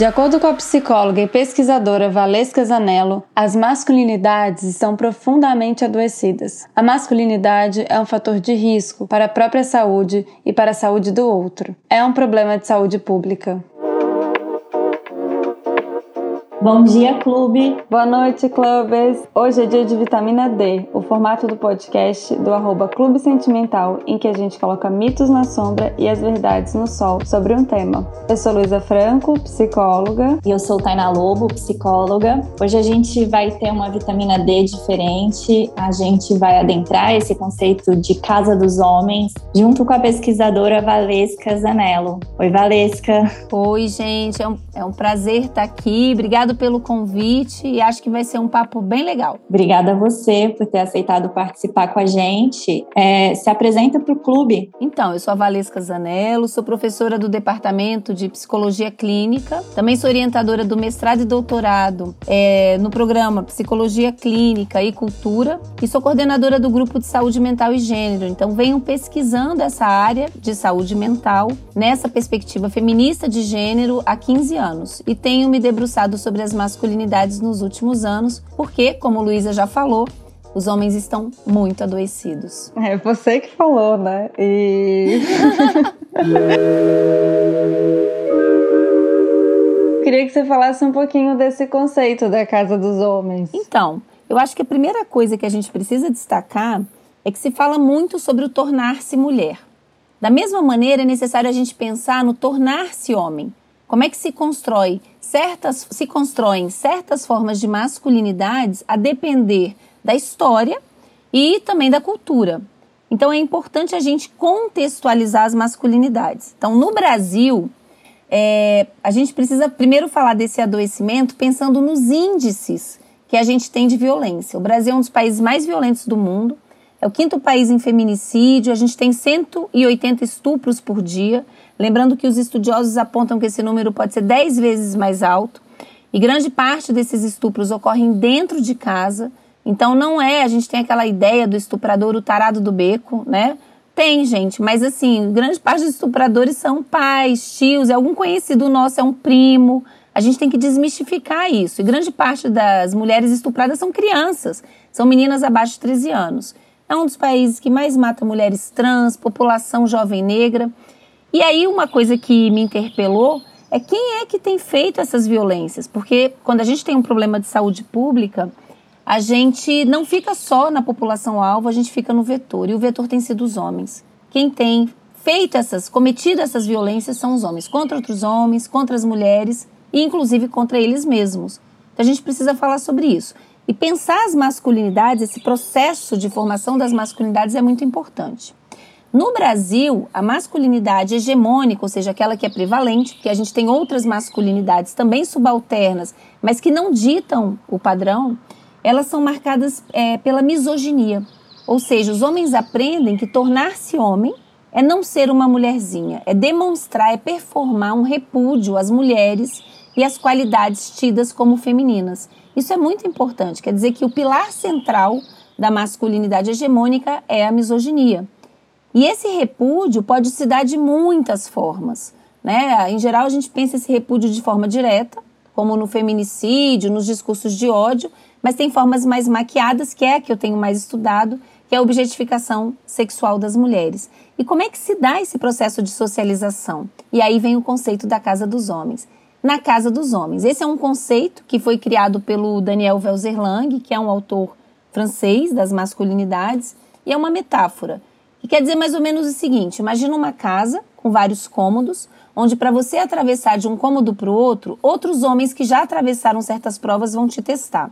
De acordo com a psicóloga e pesquisadora Valesca Zanello, as masculinidades estão profundamente adoecidas. A masculinidade é um fator de risco para a própria saúde e para a saúde do outro. É um problema de saúde pública. Bom dia, clube! Boa noite, clubes! Hoje é dia de vitamina D, o formato do podcast do arroba Clube Sentimental, em que a gente coloca mitos na sombra e as verdades no sol sobre um tema. Eu sou Luísa Franco, psicóloga. E eu sou Taina Lobo, psicóloga. Hoje a gente vai ter uma vitamina D diferente, a gente vai adentrar esse conceito de casa dos homens, junto com a pesquisadora Valesca Zanello. Oi, Valesca! Oi, gente, é um, é um prazer estar aqui. Obrigada obrigado pelo convite e acho que vai ser um papo bem legal. Obrigada a você por ter aceitado participar com a gente. É, se apresenta para o clube. Então, eu sou a Valesca Zanello, sou professora do Departamento de Psicologia Clínica, também sou orientadora do mestrado e doutorado é, no programa Psicologia Clínica e Cultura e sou coordenadora do grupo de saúde mental e gênero. Então, venho pesquisando essa área de saúde mental nessa perspectiva feminista de gênero há 15 anos e tenho me debruçado sobre sobre as masculinidades nos últimos anos, porque, como Luísa já falou, os homens estão muito adoecidos. É você que falou, né? E. Queria que você falasse um pouquinho desse conceito da casa dos homens. Então, eu acho que a primeira coisa que a gente precisa destacar é que se fala muito sobre o tornar-se mulher. Da mesma maneira, é necessário a gente pensar no tornar-se homem. Como é que se constrói certas se constroem certas formas de masculinidades a depender da história e também da cultura. Então é importante a gente contextualizar as masculinidades. Então, no Brasil, é, a gente precisa primeiro falar desse adoecimento pensando nos índices que a gente tem de violência. O Brasil é um dos países mais violentos do mundo, é o quinto país em feminicídio, a gente tem 180 estupros por dia. Lembrando que os estudiosos apontam que esse número pode ser 10 vezes mais alto. E grande parte desses estupros ocorrem dentro de casa. Então não é, a gente tem aquela ideia do estuprador, o tarado do beco, né? Tem, gente, mas assim, grande parte dos estupradores são pais, tios, é algum conhecido nosso, é um primo. A gente tem que desmistificar isso. E grande parte das mulheres estupradas são crianças, são meninas abaixo de 13 anos. É um dos países que mais mata mulheres trans, população jovem negra. E aí uma coisa que me interpelou é quem é que tem feito essas violências? Porque quando a gente tem um problema de saúde pública, a gente não fica só na população alvo, a gente fica no vetor. E o vetor tem sido os homens. Quem tem feito essas, cometido essas violências são os homens, contra outros homens, contra as mulheres e inclusive contra eles mesmos. Então a gente precisa falar sobre isso. E pensar as masculinidades, esse processo de formação das masculinidades é muito importante. No Brasil, a masculinidade hegemônica, ou seja, aquela que é prevalente, porque a gente tem outras masculinidades também subalternas, mas que não ditam o padrão, elas são marcadas é, pela misoginia. Ou seja, os homens aprendem que tornar-se homem é não ser uma mulherzinha, é demonstrar, é performar um repúdio às mulheres e às qualidades tidas como femininas. Isso é muito importante, quer dizer que o pilar central da masculinidade hegemônica é a misoginia. E esse repúdio pode se dar de muitas formas. Né? Em geral, a gente pensa esse repúdio de forma direta, como no feminicídio, nos discursos de ódio, mas tem formas mais maquiadas, que é a que eu tenho mais estudado, que é a objetificação sexual das mulheres. E como é que se dá esse processo de socialização? E aí vem o conceito da casa dos homens. Na casa dos homens. Esse é um conceito que foi criado pelo Daniel Velzerlang, que é um autor francês das masculinidades, e é uma metáfora que quer dizer mais ou menos o seguinte: imagina uma casa com vários cômodos, onde para você atravessar de um cômodo para o outro, outros homens que já atravessaram certas provas vão te testar.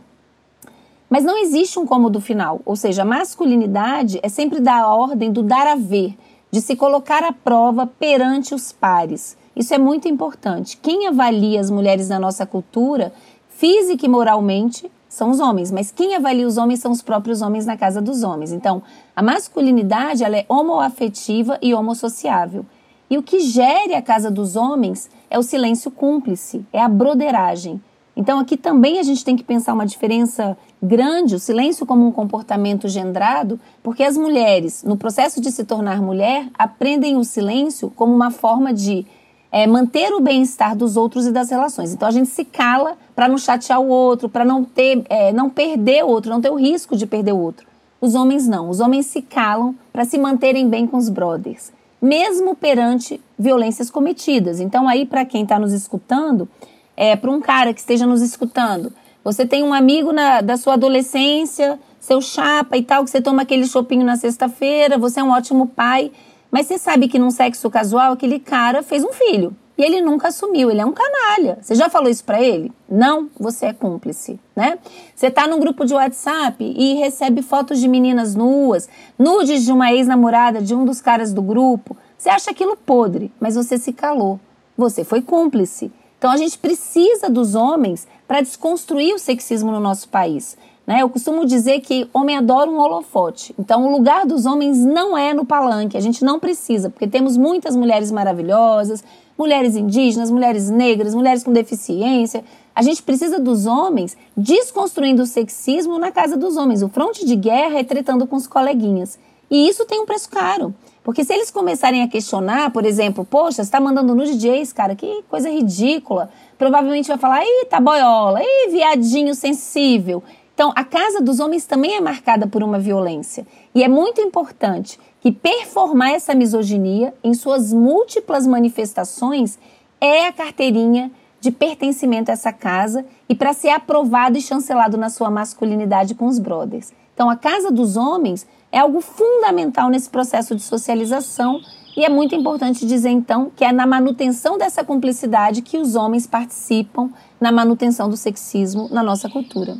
Mas não existe um cômodo final, ou seja, a masculinidade é sempre da ordem do dar a ver, de se colocar à prova perante os pares. Isso é muito importante. Quem avalia as mulheres na nossa cultura, física e moralmente, são os homens, mas quem avalia os homens são os próprios homens na casa dos homens. Então, a masculinidade ela é homoafetiva e homossociável. E o que gere a casa dos homens é o silêncio cúmplice, é a broderagem. Então aqui também a gente tem que pensar uma diferença grande, o silêncio como um comportamento gendrado, porque as mulheres, no processo de se tornar mulher, aprendem o silêncio como uma forma de é, manter o bem-estar dos outros e das relações. Então a gente se cala para não chatear o outro, para não ter, é, não perder o outro, não ter o risco de perder o outro. Os homens não. Os homens se calam para se manterem bem com os brothers, mesmo perante violências cometidas. Então aí para quem está nos escutando, é, para um cara que esteja nos escutando, você tem um amigo na, da sua adolescência, seu chapa e tal, que você toma aquele chopinho na sexta-feira, você é um ótimo pai mas você sabe que num sexo casual aquele cara fez um filho. E ele nunca assumiu, ele é um canalha. Você já falou isso para ele? Não, você é cúmplice, né? Você tá num grupo de WhatsApp e recebe fotos de meninas nuas, nudes de uma ex-namorada de um dos caras do grupo. Você acha aquilo podre, mas você se calou. Você foi cúmplice. Então a gente precisa dos homens para desconstruir o sexismo no nosso país. Né? Eu costumo dizer que homem adora um holofote. Então, o lugar dos homens não é no palanque. A gente não precisa, porque temos muitas mulheres maravilhosas, mulheres indígenas, mulheres negras, mulheres com deficiência. A gente precisa dos homens desconstruindo o sexismo na casa dos homens. O fronte de guerra é tretando com os coleguinhas. E isso tem um preço caro. Porque se eles começarem a questionar, por exemplo, poxa, você está mandando nude de ex, cara, que coisa ridícula. Provavelmente vai falar, ih, tá boiola, ih, viadinho sensível. Então, a casa dos homens também é marcada por uma violência. E é muito importante que performar essa misoginia em suas múltiplas manifestações é a carteirinha de pertencimento a essa casa e para ser aprovado e chancelado na sua masculinidade com os brothers. Então, a casa dos homens é algo fundamental nesse processo de socialização e é muito importante dizer então que é na manutenção dessa cumplicidade que os homens participam na manutenção do sexismo na nossa cultura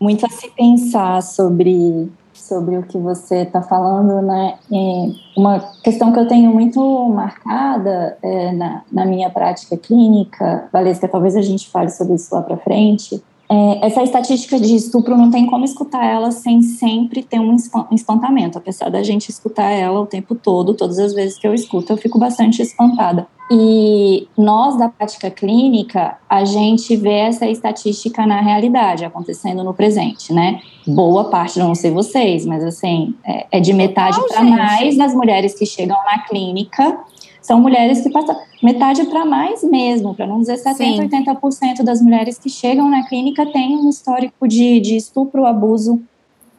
muito a se pensar sobre, sobre o que você está falando, né? E uma questão que eu tenho muito marcada é, na, na minha prática clínica, Valesca, talvez a gente fale sobre isso lá para frente, é, essa estatística de estupro não tem como escutar ela sem sempre ter um espantamento, apesar da gente escutar ela o tempo todo, todas as vezes que eu escuto, eu fico bastante espantada. E nós, da prática clínica, a gente vê essa estatística na realidade, acontecendo no presente, né? Boa parte, não sei vocês, mas assim, é, é de metade para mais das mulheres que chegam na clínica são mulheres que passam metade para mais mesmo, para não dizer 70%, Sim. 80% das mulheres que chegam na clínica têm um histórico de, de estupro, abuso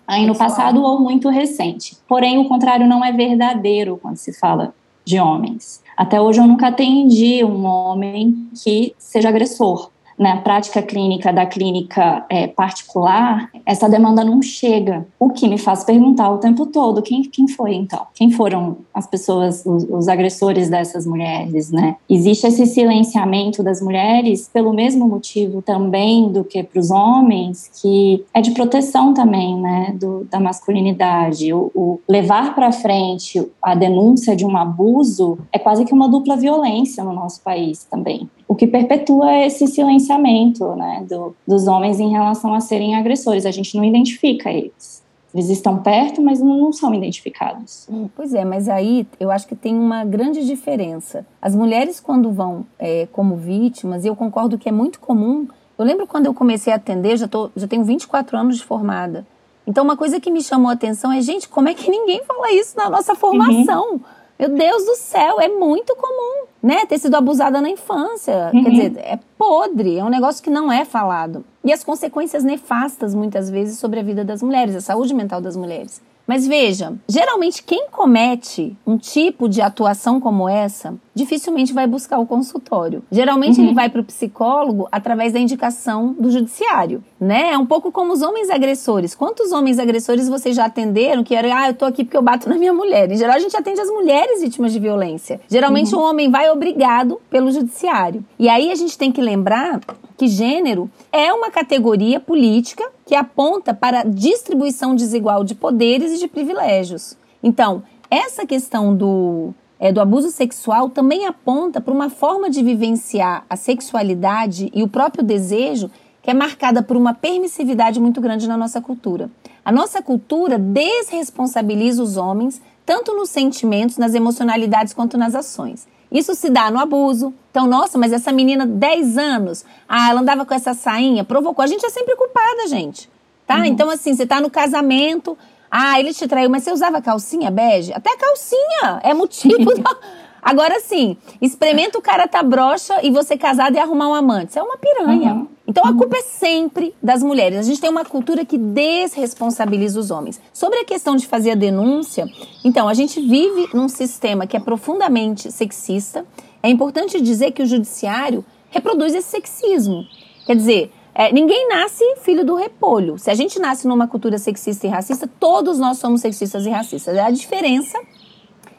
aí no passado ou muito recente. Porém, o contrário não é verdadeiro quando se fala de homens. Até hoje eu nunca atendi um homem que seja agressor na prática clínica da clínica é, particular, essa demanda não chega. O que me faz perguntar o tempo todo quem, quem foi então? Quem foram as pessoas, os, os agressores dessas mulheres, né? Existe esse silenciamento das mulheres pelo mesmo motivo também do que para os homens, que é de proteção também, né, do, da masculinidade. O, o levar para frente a denúncia de um abuso é quase que uma dupla violência no nosso país também o que perpetua esse silenciamento né, do, dos homens em relação a serem agressores. A gente não identifica eles. Eles estão perto, mas não, não são identificados. Hum, pois é, mas aí eu acho que tem uma grande diferença. As mulheres, quando vão é, como vítimas, e eu concordo que é muito comum. Eu lembro quando eu comecei a atender, já, tô, já tenho 24 anos de formada. Então, uma coisa que me chamou a atenção é, gente, como é que ninguém fala isso na nossa formação? Uhum. Meu Deus do céu, é muito comum, né? Ter sido abusada na infância. Uhum. Quer dizer, é podre, é um negócio que não é falado. E as consequências nefastas, muitas vezes, sobre a vida das mulheres, a saúde mental das mulheres. Mas veja, geralmente quem comete um tipo de atuação como essa, dificilmente vai buscar o consultório. Geralmente uhum. ele vai para o psicólogo através da indicação do judiciário, né? É um pouco como os homens agressores. Quantos homens agressores vocês já atenderam que eram, ah, eu tô aqui porque eu bato na minha mulher? Em geral a gente atende as mulheres vítimas de violência. Geralmente uhum. um homem vai obrigado pelo judiciário. E aí a gente tem que lembrar que gênero é uma categoria política que aponta para a distribuição desigual de poderes e de privilégios. Então, essa questão do, é, do abuso sexual também aponta para uma forma de vivenciar a sexualidade e o próprio desejo que é marcada por uma permissividade muito grande na nossa cultura. A nossa cultura desresponsabiliza os homens tanto nos sentimentos, nas emocionalidades quanto nas ações. Isso se dá no abuso. Então, nossa, mas essa menina, 10 anos, ah, ela andava com essa sainha, provocou. A gente é sempre culpada, gente. Tá? Uhum. Então, assim, você tá no casamento, ah, ele te traiu, mas você usava calcinha bege? Até calcinha é motivo. da... Agora sim, experimenta o cara tá broxa e você casado e arrumar um amante. Isso é uma piranha. Uhum. Então a culpa é sempre das mulheres. A gente tem uma cultura que desresponsabiliza os homens. Sobre a questão de fazer a denúncia, então a gente vive num sistema que é profundamente sexista. É importante dizer que o judiciário reproduz esse sexismo. Quer dizer, é, ninguém nasce filho do repolho. Se a gente nasce numa cultura sexista e racista, todos nós somos sexistas e racistas. A diferença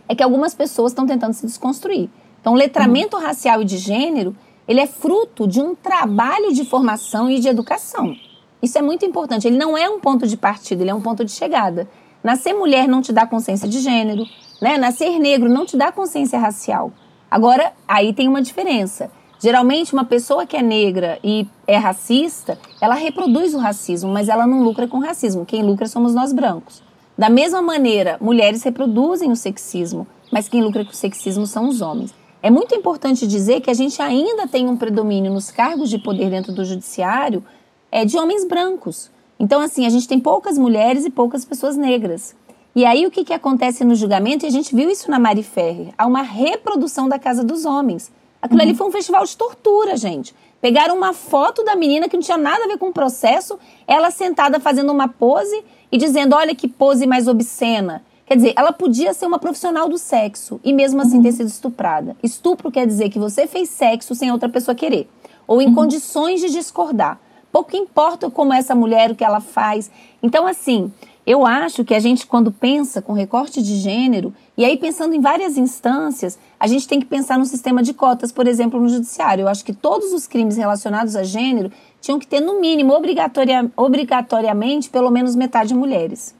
é que algumas pessoas estão tentando se desconstruir. Então, letramento uhum. racial e de gênero, ele é fruto de um trabalho de formação e de educação. Isso é muito importante. Ele não é um ponto de partida, ele é um ponto de chegada. Nascer mulher não te dá consciência de gênero, né? Nascer negro não te dá consciência racial. Agora, aí tem uma diferença. Geralmente, uma pessoa que é negra e é racista, ela reproduz o racismo, mas ela não lucra com racismo. Quem lucra somos nós brancos. Da mesma maneira, mulheres reproduzem o sexismo, mas quem lucra com o sexismo são os homens. É muito importante dizer que a gente ainda tem um predomínio nos cargos de poder dentro do judiciário é, de homens brancos. Então, assim, a gente tem poucas mulheres e poucas pessoas negras. E aí, o que, que acontece no julgamento? E a gente viu isso na Mari Ferrer. Há uma reprodução da Casa dos Homens. Aquilo uhum. ali foi um festival de tortura, gente. Pegaram uma foto da menina que não tinha nada a ver com o processo, ela sentada fazendo uma pose e dizendo: olha que pose mais obscena. Quer dizer, ela podia ser uma profissional do sexo e mesmo assim uhum. ter sido estuprada. Estupro quer dizer que você fez sexo sem outra pessoa querer, ou em uhum. condições de discordar. Pouco importa como essa mulher, o que ela faz. Então, assim, eu acho que a gente, quando pensa com recorte de gênero, e aí pensando em várias instâncias, a gente tem que pensar no sistema de cotas, por exemplo, no judiciário. Eu acho que todos os crimes relacionados a gênero tinham que ter, no mínimo, obrigatória, obrigatoriamente, pelo menos metade mulheres.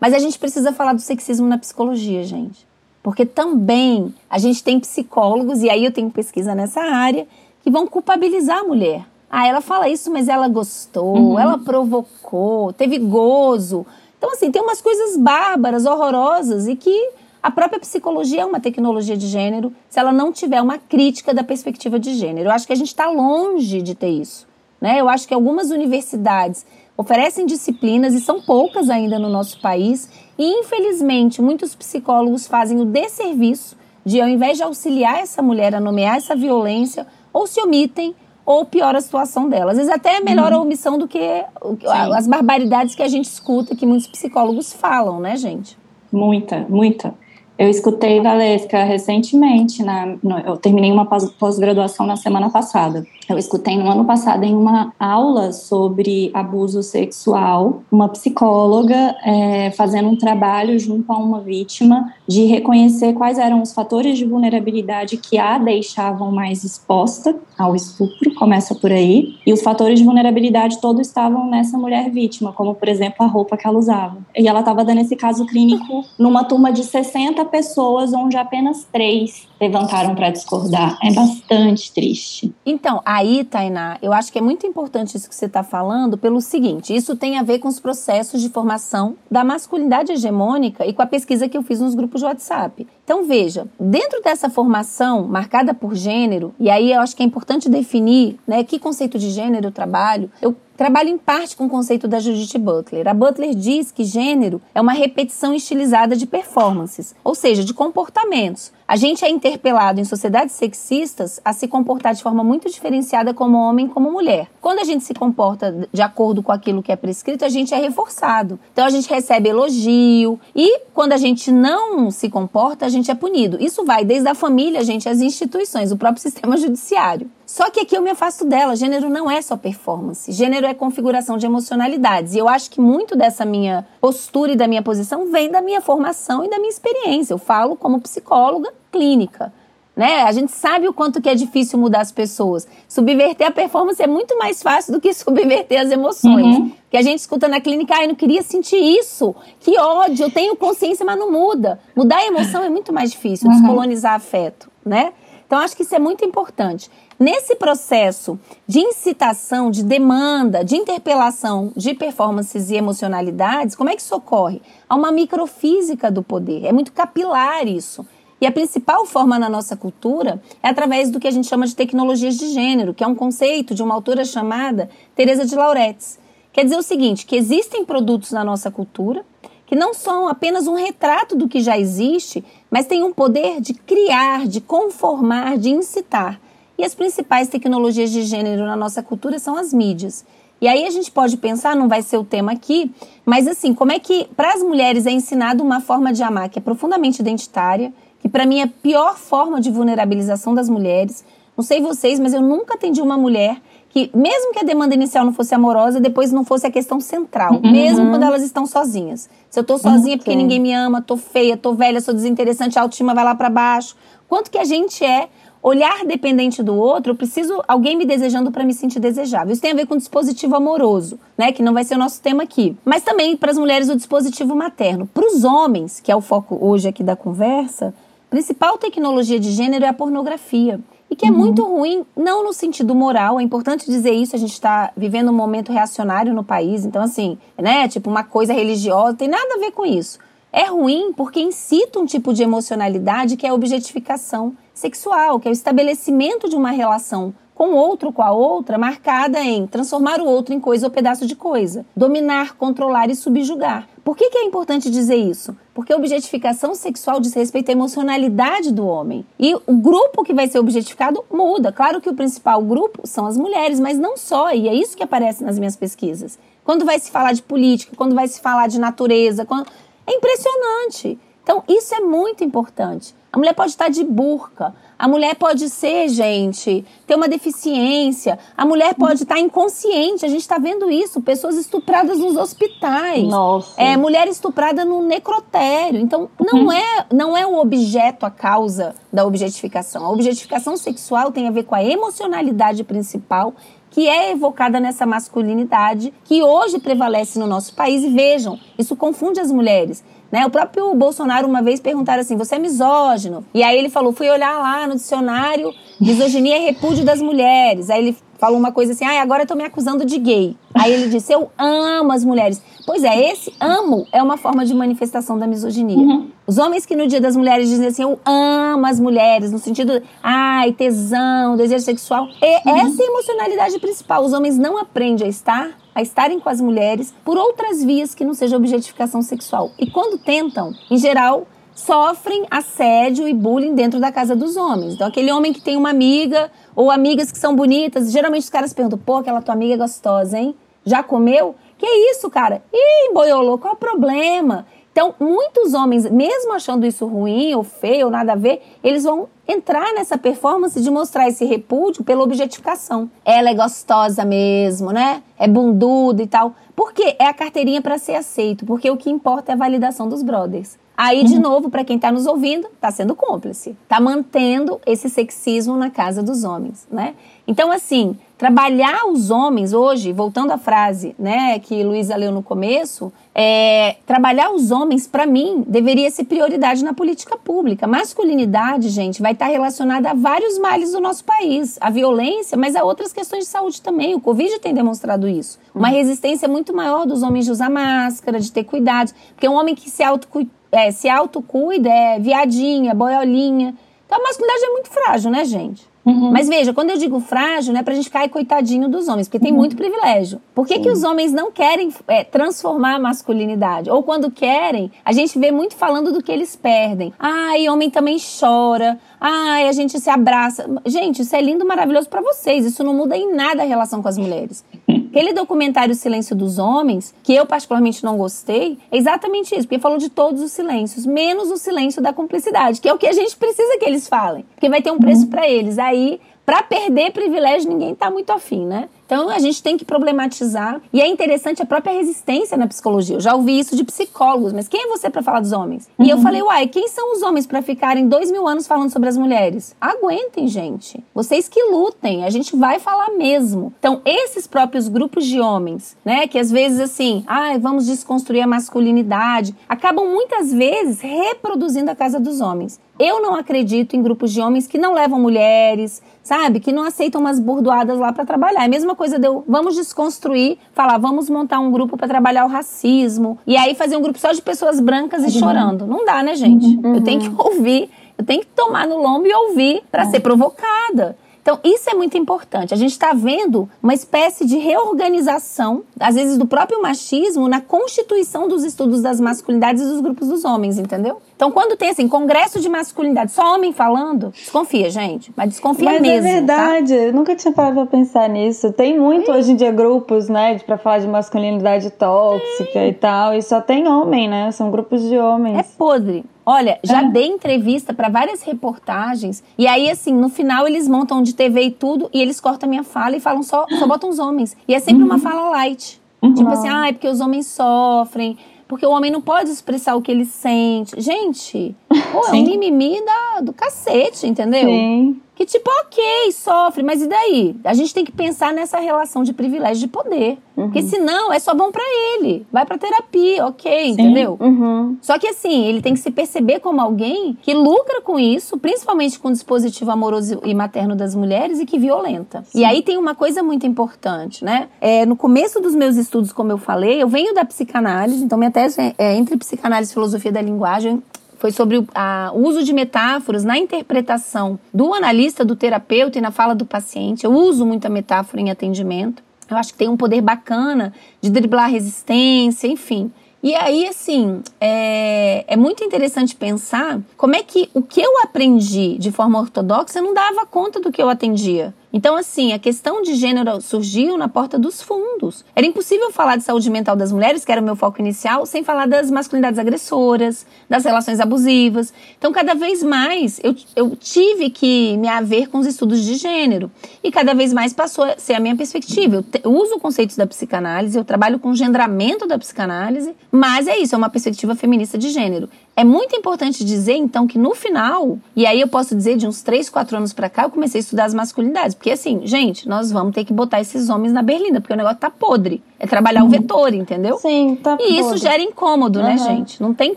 Mas a gente precisa falar do sexismo na psicologia, gente. Porque também a gente tem psicólogos, e aí eu tenho pesquisa nessa área, que vão culpabilizar a mulher. Ah, ela fala isso, mas ela gostou, uhum. ela provocou, teve gozo. Então, assim, tem umas coisas bárbaras, horrorosas, e que a própria psicologia é uma tecnologia de gênero se ela não tiver uma crítica da perspectiva de gênero. Eu acho que a gente está longe de ter isso. Né? Eu acho que algumas universidades oferecem disciplinas, e são poucas ainda no nosso país, e infelizmente muitos psicólogos fazem o desserviço de, ao invés de auxiliar essa mulher a nomear essa violência, ou se omitem ou piora a situação dela. Às vezes até é melhor uhum. a omissão do que Sim. as barbaridades que a gente escuta, que muitos psicólogos falam, né, gente? Muita, muita. Eu escutei Valesca recentemente, na, no, eu terminei uma pós-graduação na semana passada. Eu escutei no ano passado em uma aula sobre abuso sexual, uma psicóloga é, fazendo um trabalho junto a uma vítima de reconhecer quais eram os fatores de vulnerabilidade que a deixavam mais exposta ao estupro, começa por aí, e os fatores de vulnerabilidade todos estavam nessa mulher vítima, como por exemplo a roupa que ela usava. E ela estava dando esse caso clínico numa turma de 60 pessoas, onde apenas três levantaram para discordar. É bastante triste. Então, aí, Tainá, eu acho que é muito importante isso que você está falando, pelo seguinte: isso tem a ver com os processos de formação da masculinidade hegemônica e com a pesquisa que eu fiz nos grupos de WhatsApp. Então, veja, dentro dessa formação marcada por gênero, e aí eu acho que é importante definir né, que conceito de gênero eu trabalho, eu trabalho em parte com o conceito da Judith Butler. A Butler diz que gênero é uma repetição estilizada de performances, ou seja, de comportamentos. A gente é interpelado em sociedades sexistas a se comportar de forma muito diferenciada como homem e como mulher. Quando a gente se comporta de acordo com aquilo que é prescrito, a gente é reforçado. Então a gente recebe elogio e quando a gente não se comporta, a gente é punido. Isso vai desde a família, gente, às instituições, o próprio sistema judiciário. Só que aqui eu me afasto dela. Gênero não é só performance. Gênero é configuração de emocionalidades. E eu acho que muito dessa minha postura e da minha posição vem da minha formação e da minha experiência. Eu falo como psicóloga clínica. Né? A gente sabe o quanto que é difícil mudar as pessoas. Subverter a performance é muito mais fácil do que subverter as emoções. Uhum. Que a gente escuta na clínica, ah, eu não queria sentir isso. Que ódio, eu tenho consciência, mas não muda. Mudar a emoção é muito mais difícil, uhum. descolonizar afeto, né? Então, acho que isso é muito importante. Nesse processo de incitação, de demanda, de interpelação de performances e emocionalidades, como é que isso ocorre? Há uma microfísica do poder, é muito capilar isso. E a principal forma na nossa cultura é através do que a gente chama de tecnologias de gênero, que é um conceito de uma autora chamada Teresa de Lauretis. Quer dizer o seguinte, que existem produtos na nossa cultura que não são apenas um retrato do que já existe, mas têm um poder de criar, de conformar, de incitar. E as principais tecnologias de gênero na nossa cultura são as mídias. E aí a gente pode pensar, não vai ser o tema aqui, mas assim, como é que para as mulheres é ensinado uma forma de amar que é profundamente identitária, que para mim é a pior forma de vulnerabilização das mulheres. Não sei vocês, mas eu nunca atendi uma mulher que, mesmo que a demanda inicial não fosse amorosa, depois não fosse a questão central, uhum. mesmo quando elas estão sozinhas. Se eu tô sozinha okay. porque ninguém me ama, tô feia, tô velha, sou desinteressante, a autoestima vai lá para baixo. Quanto que a gente é olhar dependente do outro, eu preciso alguém me desejando para me sentir desejável. Isso tem a ver com dispositivo amoroso, né, que não vai ser o nosso tema aqui. Mas também para as mulheres o dispositivo materno. Para os homens, que é o foco hoje aqui da conversa, a principal tecnologia de gênero é a pornografia. E que é uhum. muito ruim, não no sentido moral, é importante dizer isso, a gente está vivendo um momento reacionário no país, então assim, né, tipo uma coisa religiosa, tem nada a ver com isso. É ruim porque incita um tipo de emocionalidade que é a objetificação sexual, que é o estabelecimento de uma relação com outro, com a outra, marcada em transformar o outro em coisa ou pedaço de coisa, dominar, controlar e subjugar. Por que, que é importante dizer isso? Porque a objetificação sexual diz respeito à emocionalidade do homem. E o grupo que vai ser objetificado muda. Claro que o principal grupo são as mulheres, mas não só, e é isso que aparece nas minhas pesquisas. Quando vai se falar de política, quando vai se falar de natureza, quando... é impressionante. Então, isso é muito importante. A mulher pode estar de burca, a mulher pode ser, gente, ter uma deficiência, a mulher pode estar inconsciente. A gente está vendo isso, pessoas estupradas nos hospitais. Nossa. É, mulher estuprada no necrotério. Então, não, uhum. é, não é o objeto a causa da objetificação. A objetificação sexual tem a ver com a emocionalidade principal que é evocada nessa masculinidade que hoje prevalece no nosso país. E vejam, isso confunde as mulheres. Né? O próprio Bolsonaro uma vez perguntaram assim: você é misógino? E aí ele falou: fui olhar lá no dicionário, misoginia é repúdio das mulheres. Aí ele falou uma coisa assim: ah, agora estão me acusando de gay. Aí ele disse: eu amo as mulheres. Pois é, esse amo é uma forma de manifestação da misoginia. Uhum. Os homens que no dia das mulheres dizem assim: eu amo as mulheres, no sentido, ai, tesão, desejo sexual. É uhum. essa é a emocionalidade principal. Os homens não aprendem a estar a estarem com as mulheres por outras vias que não seja objetificação sexual. E quando tentam, em geral, sofrem assédio e bullying dentro da casa dos homens. Então, aquele homem que tem uma amiga ou amigas que são bonitas, geralmente os caras perguntam: pô, aquela tua amiga é gostosa, hein? Já comeu? Que isso, cara? Ih, boiolô, qual o problema? Então, muitos homens, mesmo achando isso ruim ou feio ou nada a ver, eles vão entrar nessa performance de mostrar esse repúdio pela objetificação. Ela é gostosa mesmo, né? É bunduda e tal. Por quê? É a carteirinha para ser aceito, porque o que importa é a validação dos brothers. Aí, de uhum. novo, para quem está nos ouvindo, está sendo cúmplice. Está mantendo esse sexismo na casa dos homens, né? Então, assim, trabalhar os homens hoje, voltando à frase né, que Luísa leu no começo, é, trabalhar os homens, para mim, deveria ser prioridade na política pública. Masculinidade, gente, vai estar relacionada a vários males do nosso país. A violência, mas a outras questões de saúde também. O Covid tem demonstrado isso. Uma hum. resistência muito maior dos homens de usar máscara, de ter cuidado. Porque um homem que se autocuida, é, se autocuida é viadinha, boiolinha. Então a masculinidade é muito frágil, né, gente? Uhum. Mas veja, quando eu digo frágil, não é pra gente cair coitadinho dos homens, porque tem uhum. muito privilégio. Por que, que os homens não querem é, transformar a masculinidade? Ou quando querem, a gente vê muito falando do que eles perdem. Ai, homem também chora. Ai, a gente se abraça. Gente, isso é lindo, maravilhoso para vocês. Isso não muda em nada a relação com as mulheres. Aquele documentário Silêncio dos Homens, que eu particularmente não gostei, é exatamente isso, porque falou de todos os silêncios, menos o silêncio da cumplicidade, que é o que a gente precisa que eles falem, porque vai ter um preço para eles. Aí, para perder privilégio, ninguém tá muito afim, né? Então a gente tem que problematizar. E é interessante a própria resistência na psicologia. Eu já ouvi isso de psicólogos, mas quem é você para falar dos homens? Uhum. E eu uhum. falei, uai, quem são os homens para ficarem dois mil anos falando sobre as mulheres? Aguentem, gente. Vocês que lutem, a gente vai falar mesmo. Então, esses próprios grupos de homens, né, que às vezes assim, ai, vamos desconstruir a masculinidade, acabam muitas vezes reproduzindo a casa dos homens. Eu não acredito em grupos de homens que não levam mulheres, sabe? Que não aceitam umas burdoadas lá para trabalhar. É a mesma coisa deu, vamos desconstruir, falar, vamos montar um grupo para trabalhar o racismo e aí fazer um grupo só de pessoas brancas e uhum. chorando. Não dá, né, gente? Uhum. Eu tenho que ouvir Eu tenho que tomar no lombo e ouvir para é. ser provocada. Então, isso é muito importante. A gente está vendo uma espécie de reorganização, às vezes, do próprio machismo na constituição dos estudos das masculinidades e dos grupos dos homens, entendeu? Então, quando tem assim, congresso de masculinidade, só homem falando, desconfia, gente. Mas desconfia mas é mesmo. É verdade, tá? eu nunca tinha parado pra pensar nisso. Tem muito hoje em dia grupos, né, para falar de masculinidade tóxica e tal, e só tem homem, né? São grupos de homens. É podre. Olha, já é. dei entrevista para várias reportagens e aí assim, no final eles montam de TV e tudo e eles cortam a minha fala e falam só, só botam os homens. E é sempre uhum. uma fala light. Uhum. Tipo assim, ah, é porque os homens sofrem, porque o homem não pode expressar o que ele sente. Gente, pô, é um mimimi da, do cacete, entendeu? Sim. Que tipo, ok, sofre, mas e daí? A gente tem que pensar nessa relação de privilégio de poder. Uhum. Porque senão é só bom para ele. Vai pra terapia, ok, Sim. entendeu? Uhum. Só que assim, ele tem que se perceber como alguém que lucra com isso, principalmente com o dispositivo amoroso e materno das mulheres e que violenta. Sim. E aí tem uma coisa muito importante, né? É, no começo dos meus estudos, como eu falei, eu venho da psicanálise, então minha tese é, é entre psicanálise e filosofia da linguagem foi sobre o a, uso de metáforas na interpretação do analista, do terapeuta e na fala do paciente. Eu uso muita metáfora em atendimento. Eu acho que tem um poder bacana de driblar resistência, enfim. E aí, assim, é, é muito interessante pensar como é que o que eu aprendi de forma ortodoxa não dava conta do que eu atendia. Então, assim, a questão de gênero surgiu na porta dos fundos. Era impossível falar de saúde mental das mulheres, que era o meu foco inicial, sem falar das masculinidades agressoras, das relações abusivas. Então, cada vez mais eu, eu tive que me haver com os estudos de gênero. E cada vez mais passou a ser a minha perspectiva. Eu, te, eu uso conceitos da psicanálise, eu trabalho com o gendramento da psicanálise, mas é isso, é uma perspectiva feminista de gênero. É muito importante dizer, então, que no final, e aí eu posso dizer de uns 3, 4 anos para cá, eu comecei a estudar as masculinidades. Porque assim, gente, nós vamos ter que botar esses homens na berlinda, porque o negócio tá podre. É trabalhar uhum. o vetor, entendeu? Sim, tá E podre. isso gera incômodo, uhum. né, gente? Não tem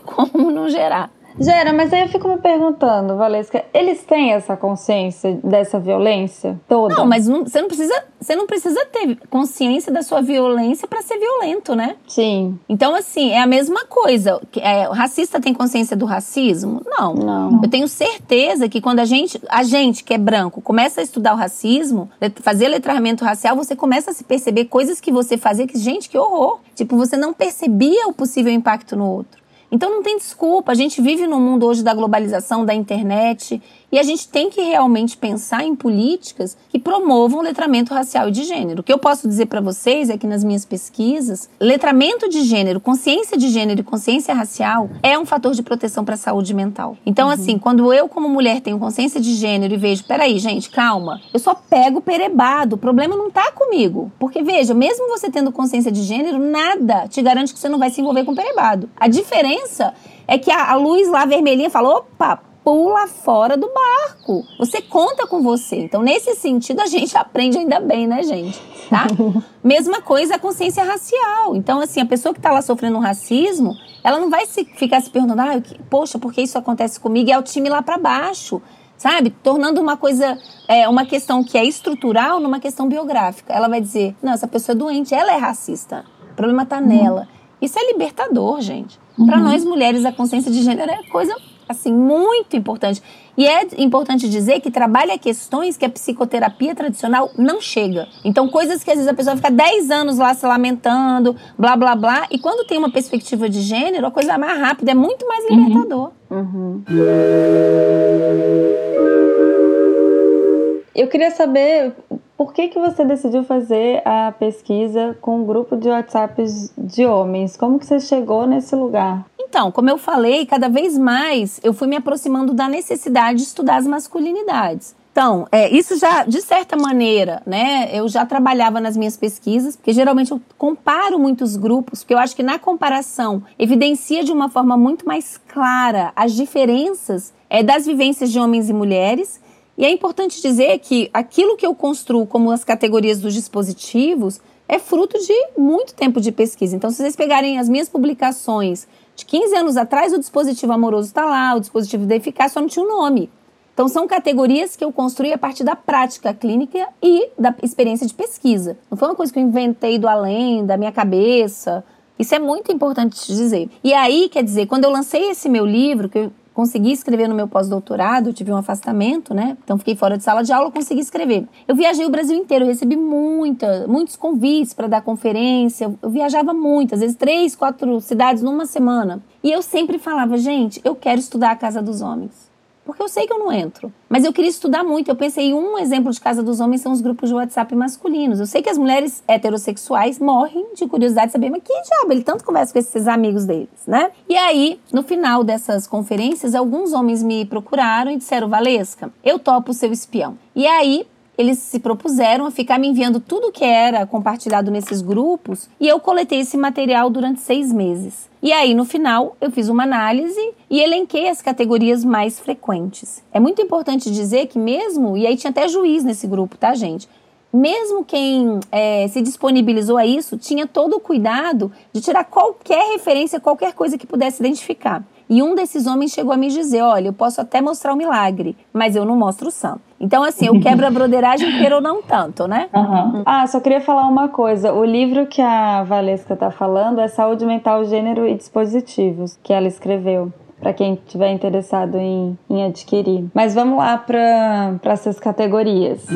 como não gerar. Gera, mas aí eu fico me perguntando, Valesca, eles têm essa consciência dessa violência toda? Não, mas não, você não precisa, você não precisa ter consciência da sua violência para ser violento, né? Sim. Então assim, é a mesma coisa. É, o racista tem consciência do racismo? Não. Não. Eu tenho certeza que quando a gente, a gente que é branco, começa a estudar o racismo, fazer letramento racial, você começa a se perceber coisas que você fazia que gente, que horror. Tipo, você não percebia o possível impacto no outro. Então não tem desculpa. A gente vive no mundo hoje da globalização, da internet, e a gente tem que realmente pensar em políticas que promovam letramento racial e de gênero. O que eu posso dizer para vocês é que nas minhas pesquisas, letramento de gênero, consciência de gênero e consciência racial é um fator de proteção para a saúde mental. Então, uhum. assim, quando eu, como mulher, tenho consciência de gênero e vejo, peraí, gente, calma, eu só pego perebado, o problema não tá comigo. Porque, veja, mesmo você tendo consciência de gênero, nada te garante que você não vai se envolver com perebado. A diferença é que a, a luz lá vermelhinha falou, opa, pula fora do barco. Você conta com você. Então, nesse sentido, a gente aprende ainda bem, né, gente? Tá? Mesma coisa a consciência racial. Então, assim, a pessoa que está lá sofrendo um racismo, ela não vai se, ficar se perguntando, ah, poxa, por que isso acontece comigo? E é o time lá para baixo. Sabe? Tornando uma coisa, é, uma questão que é estrutural numa questão biográfica. Ela vai dizer, não, essa pessoa é doente, ela é racista. O problema está uhum. nela. Isso é libertador, gente. Uhum. Para nós mulheres, a consciência de gênero é coisa assim, muito importante. E é importante dizer que trabalha questões que a psicoterapia tradicional não chega. Então, coisas que às vezes a pessoa fica 10 anos lá se lamentando, blá, blá, blá. E quando tem uma perspectiva de gênero, a coisa é mais rápida, é muito mais uhum. libertador. Uhum. Uhum. Eu queria saber por que, que você decidiu fazer a pesquisa com um grupo de WhatsApps de homens. Como que você chegou nesse lugar? Então, como eu falei, cada vez mais eu fui me aproximando da necessidade de estudar as masculinidades. Então, é, isso já, de certa maneira, né, eu já trabalhava nas minhas pesquisas, porque geralmente eu comparo muitos grupos, porque eu acho que na comparação evidencia de uma forma muito mais clara as diferenças é, das vivências de homens e mulheres. E é importante dizer que aquilo que eu construo como as categorias dos dispositivos é fruto de muito tempo de pesquisa. Então, se vocês pegarem as minhas publicações de 15 anos atrás, o dispositivo amoroso está lá, o dispositivo da eficácia só não tinha um nome. Então, são categorias que eu construí a partir da prática clínica e da experiência de pesquisa. Não foi uma coisa que eu inventei do além, da minha cabeça. Isso é muito importante dizer. E aí, quer dizer, quando eu lancei esse meu livro, que eu consegui escrever no meu pós-doutorado, tive um afastamento, né? Então fiquei fora de sala de aula, consegui escrever. Eu viajei o Brasil inteiro, recebi muita, muitos convites para dar conferência. Eu viajava muito, às vezes três, quatro cidades numa semana. E eu sempre falava, gente, eu quero estudar a Casa dos Homens porque eu sei que eu não entro. Mas eu queria estudar muito. Eu pensei um exemplo de casa dos homens são os grupos de WhatsApp masculinos. Eu sei que as mulheres heterossexuais morrem de curiosidade de saber, mas que diabo, ele tanto conversa com esses amigos deles, né? E aí, no final dessas conferências, alguns homens me procuraram e disseram, Valesca, eu topo o seu espião. E aí, eles se propuseram a ficar me enviando tudo que era compartilhado nesses grupos e eu coletei esse material durante seis meses. E aí, no final, eu fiz uma análise e elenquei as categorias mais frequentes. É muito importante dizer que, mesmo, e aí tinha até juiz nesse grupo, tá, gente? Mesmo quem é, se disponibilizou a isso tinha todo o cuidado de tirar qualquer referência, qualquer coisa que pudesse identificar. E um desses homens chegou a me dizer: Olha, eu posso até mostrar o milagre, mas eu não mostro o santo. Então, assim, eu quebro a broderagem, queira ou não tanto, né? Uhum. Ah, só queria falar uma coisa. O livro que a Valesca tá falando é Saúde Mental, Gênero e Dispositivos, que ela escreveu para quem tiver interessado em, em, adquirir. Mas vamos lá para essas categorias.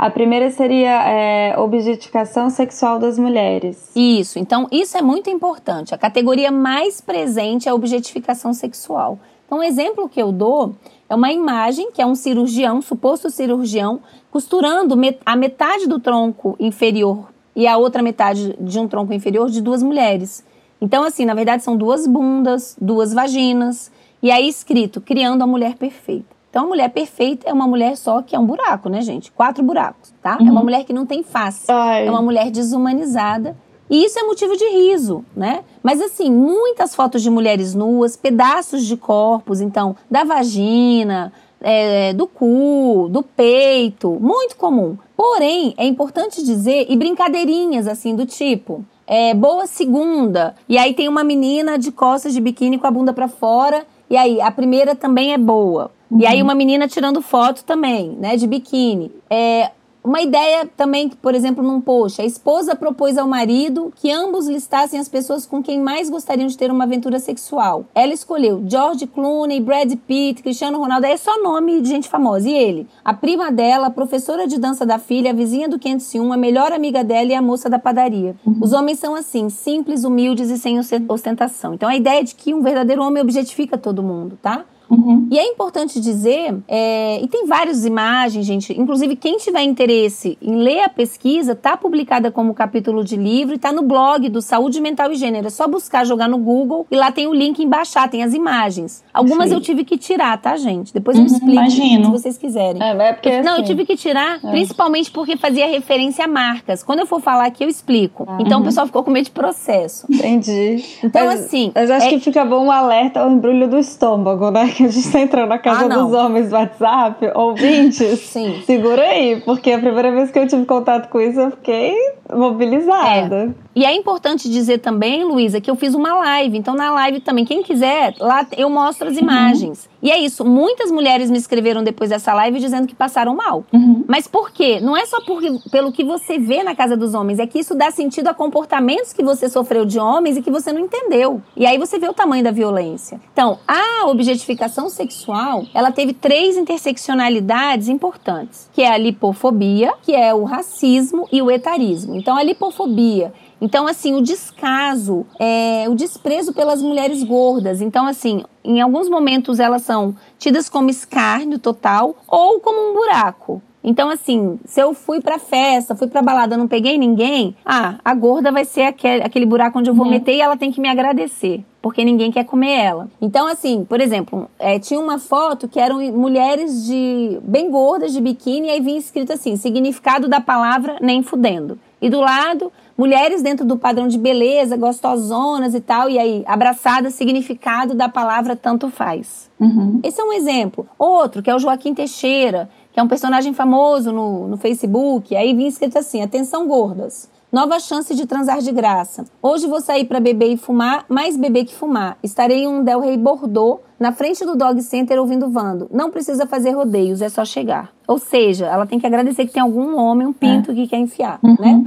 A primeira seria é, objetificação sexual das mulheres. Isso, então isso é muito importante. A categoria mais presente é a objetificação sexual. Então, um exemplo que eu dou é uma imagem que é um cirurgião, suposto cirurgião, costurando a metade do tronco inferior e a outra metade de um tronco inferior de duas mulheres. Então, assim, na verdade são duas bundas, duas vaginas, e aí escrito, criando a mulher perfeita. Então, a mulher perfeita é uma mulher só que é um buraco, né, gente? Quatro buracos, tá? Uhum. É uma uhum. mulher que não tem face. Ai. É uma mulher desumanizada. E isso é motivo de riso, né? Mas assim, muitas fotos de mulheres nuas, pedaços de corpos, então, da vagina, é, do cu, do peito, muito comum. Porém, é importante dizer, e brincadeirinhas assim do tipo, é, boa segunda, e aí tem uma menina de costas de biquíni com a bunda para fora, e aí a primeira também é boa. Uhum. E aí uhum. uma menina tirando foto também, né, de biquíni. É, uma ideia também, por exemplo, num post, a esposa propôs ao marido que ambos listassem as pessoas com quem mais gostariam de ter uma aventura sexual. Ela escolheu George Clooney, Brad Pitt, Cristiano Ronaldo, é só nome de gente famosa. E ele? A prima dela, a professora de dança da filha, a vizinha do 501, a melhor amiga dela e a moça da padaria. Uhum. Os homens são assim, simples, humildes e sem ostentação. Então a ideia é de que um verdadeiro homem objetifica todo mundo, tá? Uhum. E é importante dizer, é, e tem várias imagens, gente, inclusive quem tiver interesse em ler a pesquisa, tá publicada como capítulo de livro e tá no blog do Saúde Mental e Gênero. É só buscar, jogar no Google e lá tem o link em baixar, tem as imagens. Algumas Sim. eu tive que tirar, tá, gente? Depois eu uhum, explico imagino. se vocês quiserem. É, é porque, eu, Não, eu assim, tive que tirar, é. principalmente porque fazia referência a marcas. Quando eu for falar aqui, eu explico. Ah. Então uhum. o pessoal ficou com medo de processo. Entendi. Então, mas, assim. Mas acho é... que fica bom um alerta ao embrulho do estômago, né? Que a gente está entrando na casa ah, dos homens do WhatsApp, ouvintes, Sim. segura aí, porque a primeira vez que eu tive contato com isso eu fiquei mobilizada. É. E é importante dizer também, Luísa, que eu fiz uma live. Então, na live também, quem quiser, lá eu mostro as uhum. imagens. Uhum. E é isso. Muitas mulheres me escreveram depois dessa live dizendo que passaram mal. Uhum. Mas por quê? Não é só por, pelo que você vê na casa dos homens, é que isso dá sentido a comportamentos que você sofreu de homens e que você não entendeu. E aí você vê o tamanho da violência. Então, a objetificação sexual, ela teve três interseccionalidades importantes, que é a lipofobia, que é o racismo e o etarismo. Então, a lipofobia então, assim, o descaso, é, o desprezo pelas mulheres gordas. Então, assim, em alguns momentos elas são tidas como escárnio total ou como um buraco. Então, assim, se eu fui pra festa, fui pra balada, não peguei ninguém, ah, a gorda vai ser aquele, aquele buraco onde eu vou uhum. meter e ela tem que me agradecer, porque ninguém quer comer ela. Então, assim, por exemplo, é, tinha uma foto que eram mulheres de bem gordas de biquíni e aí vinha escrito assim: significado da palavra nem fudendo. E do lado, mulheres dentro do padrão de beleza, gostosonas e tal, e aí, abraçada, significado da palavra tanto faz. Uhum. Esse é um exemplo. Outro, que é o Joaquim Teixeira, que é um personagem famoso no, no Facebook, aí vinha escrito assim: atenção gordas. Nova chance de transar de graça. Hoje vou sair para beber e fumar, mais beber que fumar. Estarei em um Del Rey Bordeaux, na frente do Dog Center ouvindo Vando. Não precisa fazer rodeios, é só chegar. Ou seja, ela tem que agradecer que tem algum homem, um pinto, é. que quer enfiar, uhum. né?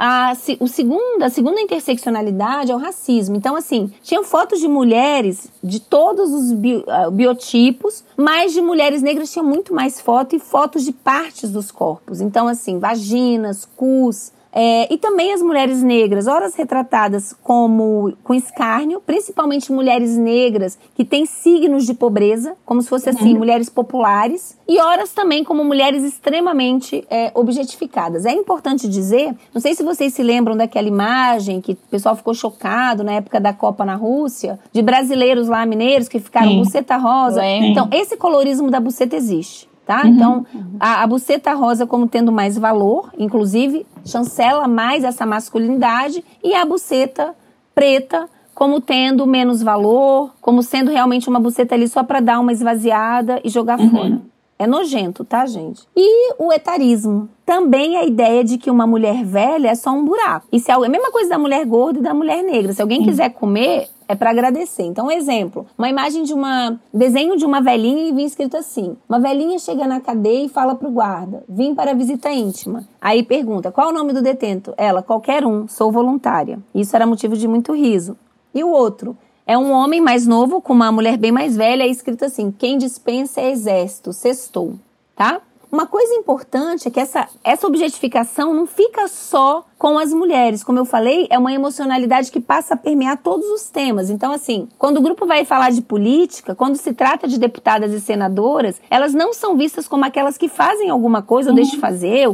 A, o segundo, a segunda interseccionalidade é o racismo. Então, assim, tinham fotos de mulheres de todos os uh, biotipos, mas de mulheres negras tinha muito mais foto e fotos de partes dos corpos. Então, assim, vaginas, cus, é, e também as mulheres negras, horas retratadas como com escárnio, principalmente mulheres negras que têm signos de pobreza, como se fossem assim, uhum. mulheres populares, e horas também como mulheres extremamente é, objetificadas. É importante dizer, não sei se vocês se lembram daquela imagem que o pessoal ficou chocado na época da Copa na Rússia, de brasileiros lá mineiros que ficaram Sim. buceta rosa. Sim. Então, esse colorismo da buceta existe tá? Uhum, então, uhum. A, a buceta rosa como tendo mais valor, inclusive, chancela mais essa masculinidade, e a buceta preta como tendo menos valor, como sendo realmente uma buceta ali só para dar uma esvaziada e jogar uhum. fora. É nojento, tá, gente? E o etarismo. Também a ideia de que uma mulher velha é só um buraco. Isso é a mesma coisa da mulher gorda e da mulher negra. Se alguém quiser comer, é para agradecer. Então, um exemplo, uma imagem de uma desenho de uma velhinha e vem escrito assim: uma velhinha chega na cadeia e fala pro guarda: "Vim para visita íntima". Aí pergunta: "Qual o nome do detento?". Ela: "Qualquer um, sou voluntária". Isso era motivo de muito riso. E o outro: é um homem mais novo com uma mulher bem mais velha, e escrito assim: quem dispensa é exército, sextou, tá? Uma coisa importante é que essa, essa objetificação não fica só com as mulheres. Como eu falei, é uma emocionalidade que passa a permear todos os temas. Então, assim, quando o grupo vai falar de política, quando se trata de deputadas e senadoras, elas não são vistas como aquelas que fazem alguma coisa ou deixam de fazer,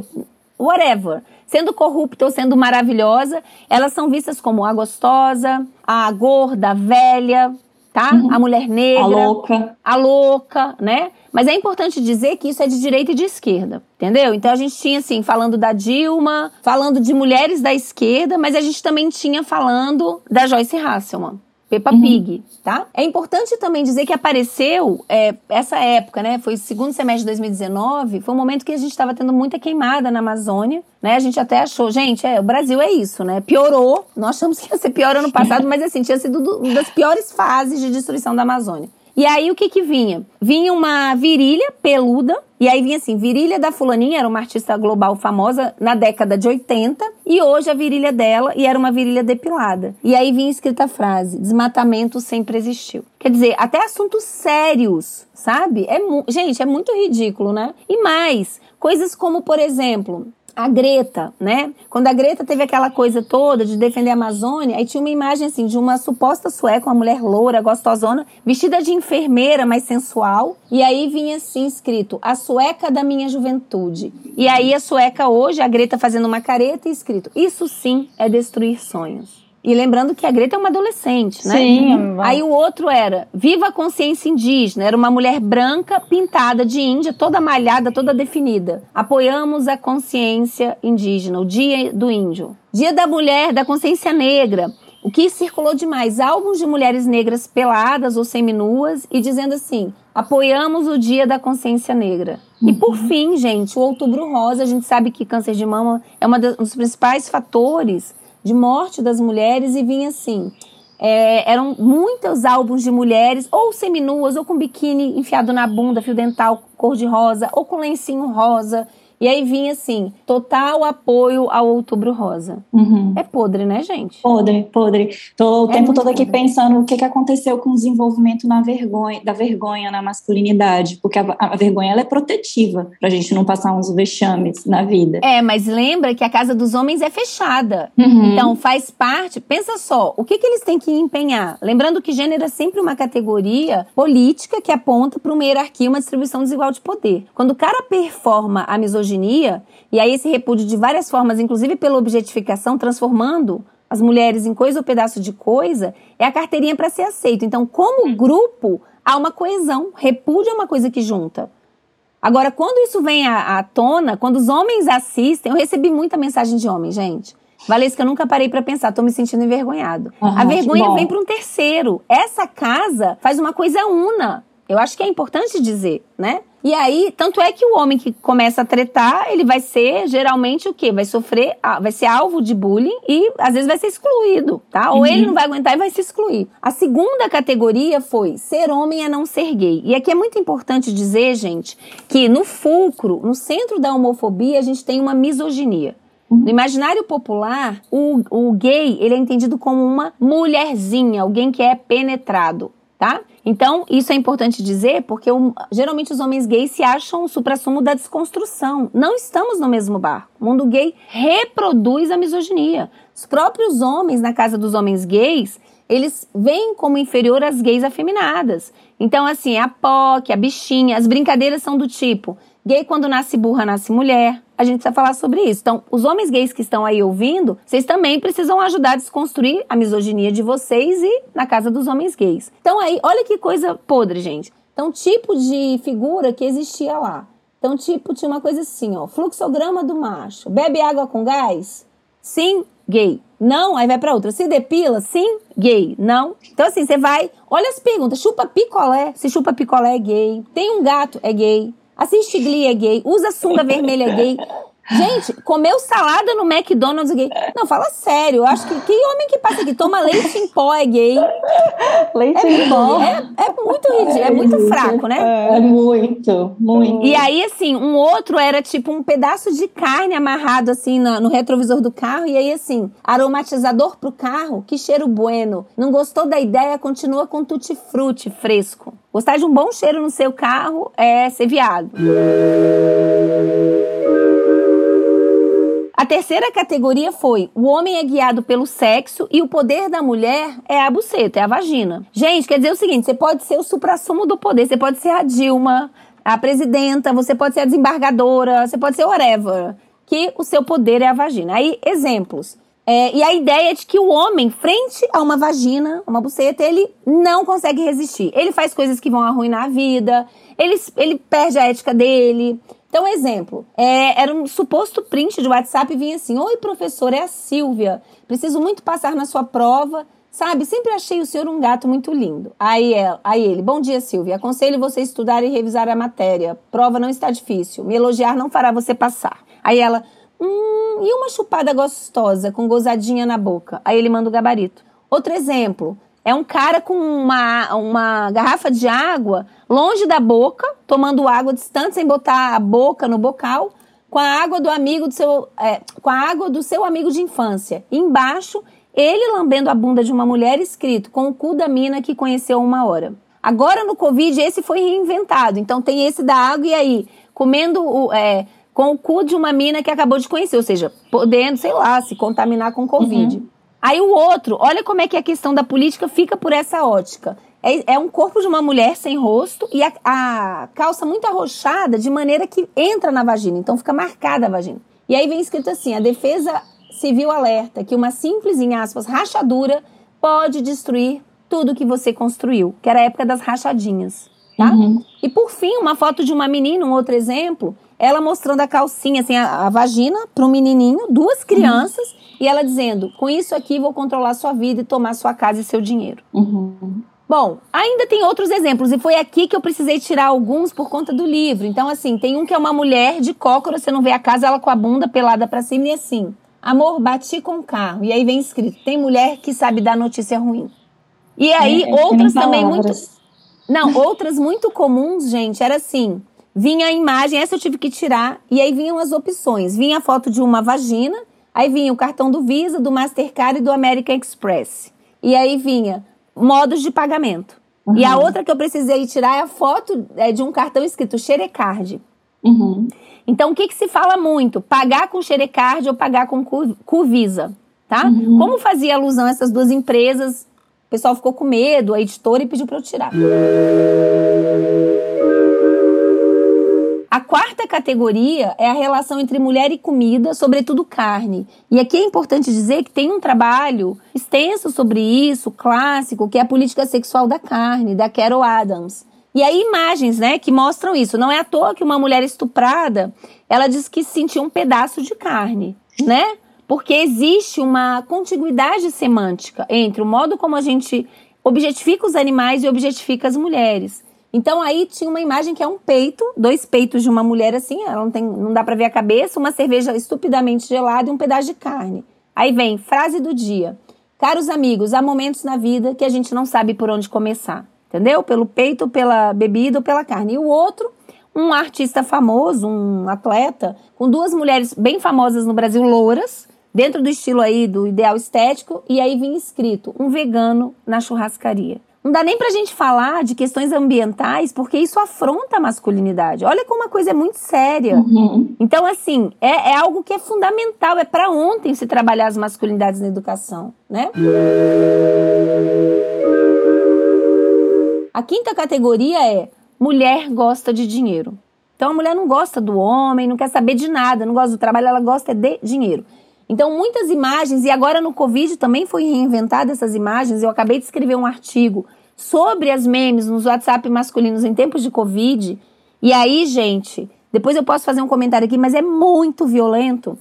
whatever sendo corrupta ou sendo maravilhosa, elas são vistas como a gostosa, a gorda, a velha, tá? Uhum. A mulher negra, a louca, a louca, né? Mas é importante dizer que isso é de direita e de esquerda, entendeu? Então a gente tinha assim, falando da Dilma, falando de mulheres da esquerda, mas a gente também tinha falando da Joyce Hasselman. Peppa uhum. Pig, tá? É importante também dizer que apareceu é, essa época, né? Foi o segundo semestre de 2019, foi um momento que a gente estava tendo muita queimada na Amazônia, né? A gente até achou, gente, é, o Brasil é isso, né? Piorou, nós achamos que ia ser pior ano passado, mas assim, tinha sido uma das piores fases de destruição da Amazônia. E aí o que que vinha? Vinha uma virilha peluda, e aí vinha assim, virilha da fulaninha, era uma artista global famosa na década de 80, e hoje a virilha dela, e era uma virilha depilada. E aí vinha escrita a frase, desmatamento sempre existiu. Quer dizer, até assuntos sérios, sabe? É gente, é muito ridículo, né? E mais, coisas como, por exemplo, a Greta, né? Quando a Greta teve aquela coisa toda de defender a Amazônia, aí tinha uma imagem assim de uma suposta sueca, uma mulher loura, gostosona, vestida de enfermeira, mas sensual, e aí vinha assim escrito: "A sueca da minha juventude". E aí a sueca hoje, a Greta fazendo uma careta e escrito: "Isso sim é destruir sonhos". E lembrando que a Greta é uma adolescente, né? Sim. Aí o outro era Viva a Consciência Indígena. Era uma mulher branca, pintada de índia, toda malhada, toda definida. Apoiamos a consciência indígena, o Dia do Índio. Dia da Mulher, da Consciência Negra. O que circulou demais? Álbuns de mulheres negras peladas ou seminuas e dizendo assim: apoiamos o Dia da Consciência Negra. Uhum. E por fim, gente, o Outubro Rosa, a gente sabe que câncer de mama é um dos principais fatores de morte das mulheres e vinha assim. É, eram muitos álbuns de mulheres, ou seminuas, ou com biquíni enfiado na bunda, fio dental cor de rosa, ou com lencinho rosa. E aí vinha assim, total apoio ao Outubro Rosa. Uhum. É podre, né, gente? Podre, podre. Tô o é tempo todo aqui podre. pensando o que, que aconteceu com o desenvolvimento na vergonha, da vergonha na masculinidade, porque a, a vergonha ela é protetiva pra gente não passar uns vexames na vida. É, mas lembra que a casa dos homens é fechada. Uhum. Então faz parte. Pensa só, o que, que eles têm que empenhar? Lembrando que gênero é sempre uma categoria política que aponta para uma hierarquia, uma distribuição desigual de poder. Quando o cara performa a misoginia misoginia, e aí esse repúdio de várias formas, inclusive pela objetificação, transformando as mulheres em coisa ou pedaço de coisa, é a carteirinha para ser aceito. Então, como grupo, há uma coesão. Repúdio é uma coisa que junta. Agora, quando isso vem à, à tona, quando os homens assistem, eu recebi muita mensagem de homens, gente. Valesca, eu nunca parei para pensar, tô me sentindo envergonhado. Uhum, a vergonha vem para um terceiro. Essa casa faz uma coisa una. Eu acho que é importante dizer, né? E aí, tanto é que o homem que começa a tretar, ele vai ser geralmente o quê? Vai sofrer, vai ser alvo de bullying e às vezes vai ser excluído, tá? Ou uhum. ele não vai aguentar e vai se excluir. A segunda categoria foi ser homem é não ser gay. E aqui é muito importante dizer, gente, que no fulcro, no centro da homofobia, a gente tem uma misoginia. No imaginário popular, o, o gay ele é entendido como uma mulherzinha, alguém que é penetrado, tá? Então, isso é importante dizer porque o, geralmente os homens gays se acham o suprassumo da desconstrução. Não estamos no mesmo barco. O mundo gay reproduz a misoginia. Os próprios homens, na casa dos homens gays, eles veem como inferior as gays afeminadas. Então, assim, a POC, a bichinha, as brincadeiras são do tipo: gay quando nasce burra, nasce mulher. A gente precisa falar sobre isso. Então, os homens gays que estão aí ouvindo, vocês também precisam ajudar a desconstruir a misoginia de vocês e na casa dos homens gays. Então, aí, olha que coisa podre, gente. Então, tipo de figura que existia lá. Então, tipo, tinha uma coisa assim, ó. Fluxograma do macho. Bebe água com gás? Sim, gay. Não, aí vai para outra. Se depila? Sim, gay. Não. Então, assim, você vai. Olha as perguntas. Chupa picolé? Se chupa picolé é gay. Tem um gato? É gay. Assiste Glee é gay. Usa sunga vermelha é gay. Gente, comeu salada no McDonald's gay. Não, fala sério. Eu acho que que homem que passa aqui toma leite em pó é gay. Leite É, em pó. é, é muito ridículo, é muito fraco, né? É muito, muito. E aí, assim, um outro era tipo um pedaço de carne amarrado assim no, no retrovisor do carro. E aí, assim, aromatizador pro carro, que cheiro bueno. Não gostou da ideia? Continua com tutti-frutti fresco. Gostar de um bom cheiro no seu carro é ser viado. A terceira categoria foi: o homem é guiado pelo sexo e o poder da mulher é a buceta, é a vagina. Gente, quer dizer o seguinte: você pode ser o suprassumo do poder, você pode ser a Dilma, a presidenta, você pode ser a desembargadora, você pode ser whatever. Que o seu poder é a vagina. Aí, exemplos. É, e a ideia é de que o homem, frente a uma vagina, uma buceta, ele não consegue resistir. Ele faz coisas que vão arruinar a vida, ele, ele perde a ética dele. Então, exemplo, é, era um suposto print de WhatsApp e vinha assim: Oi, professor, é a Silvia. Preciso muito passar na sua prova. Sabe, sempre achei o senhor um gato muito lindo. Aí, ela, aí ele, bom dia, Silvia. Aconselho você a estudar e revisar a matéria. Prova não está difícil. Me elogiar não fará você passar. Aí ela, hum, e uma chupada gostosa com gozadinha na boca? Aí ele manda o gabarito. Outro exemplo, é um cara com uma, uma garrafa de água longe da boca, tomando água distante, sem botar a boca no bocal, com a água do amigo do seu, é, com a água do seu amigo de infância. Embaixo, ele lambendo a bunda de uma mulher escrito com o cu da mina que conheceu uma hora. Agora no Covid esse foi reinventado. Então tem esse da água e aí comendo o, é, com o cu de uma mina que acabou de conhecer, ou seja, podendo, sei lá, se contaminar com Covid. Uhum. Aí o outro, olha como é que a questão da política fica por essa ótica. É, é um corpo de uma mulher sem rosto e a, a, calça muito arrochada de maneira que entra na vagina, então fica marcada a vagina. E aí vem escrito assim: a defesa civil alerta que uma simples, em aspas, rachadura pode destruir tudo que você construiu, que era a época das rachadinhas. Tá? Uhum. E por fim, uma foto de uma menina, um outro exemplo, ela mostrando a calcinha, assim, a, a vagina para um menininho, duas crianças, uhum. E ela dizendo: com isso aqui vou controlar sua vida e tomar sua casa e seu dinheiro. Uhum. Bom, ainda tem outros exemplos, e foi aqui que eu precisei tirar alguns por conta do livro. Então, assim, tem um que é uma mulher de cócora, você não vê a casa, ela com a bunda pelada para cima, e assim: amor, bati com o carro. E aí vem escrito: tem mulher que sabe dar notícia ruim. E aí, é, outras também muito. Não, outras muito comuns, gente, era assim: vinha a imagem, essa eu tive que tirar, e aí vinham as opções. Vinha a foto de uma vagina, aí vinha o cartão do Visa, do Mastercard e do American Express. E aí vinha modos de pagamento. Uhum. E a outra que eu precisei tirar é a foto é, de um cartão escrito Xerecard. Uhum. Então, o que, que se fala muito? Pagar com Xerecard ou pagar com Curvisa, tá? Uhum. Como fazia alusão a essas duas empresas, o pessoal ficou com medo, a editora, e pediu para eu tirar. A quarta categoria é a relação entre mulher e comida, sobretudo carne. E aqui é importante dizer que tem um trabalho extenso sobre isso, clássico, que é a política sexual da carne, da Carol Adams. E aí imagens, né, que mostram isso. Não é à toa que uma mulher estuprada, ela diz que sentiu um pedaço de carne, né? Porque existe uma contiguidade semântica entre o modo como a gente objetifica os animais e objetifica as mulheres. Então aí tinha uma imagem que é um peito, dois peitos de uma mulher assim, ela não tem, não dá para ver a cabeça, uma cerveja estupidamente gelada e um pedaço de carne. Aí vem frase do dia: Caros amigos, há momentos na vida que a gente não sabe por onde começar, entendeu? Pelo peito, pela bebida ou pela carne. E o outro, um artista famoso, um atleta, com duas mulheres bem famosas no Brasil, louras, dentro do estilo aí do ideal estético, e aí vinha escrito um vegano na churrascaria. Não dá nem pra gente falar de questões ambientais, porque isso afronta a masculinidade. Olha como a coisa é muito séria. Uhum. Então, assim, é, é, algo que é fundamental, é para ontem se trabalhar as masculinidades na educação, né? A quinta categoria é mulher gosta de dinheiro. Então a mulher não gosta do homem, não quer saber de nada, não gosta do trabalho, ela gosta de dinheiro. Então, muitas imagens, e agora no Covid também foi reinventada essas imagens. Eu acabei de escrever um artigo sobre as memes nos WhatsApp masculinos em tempos de Covid. E aí, gente, depois eu posso fazer um comentário aqui, mas é muito violento.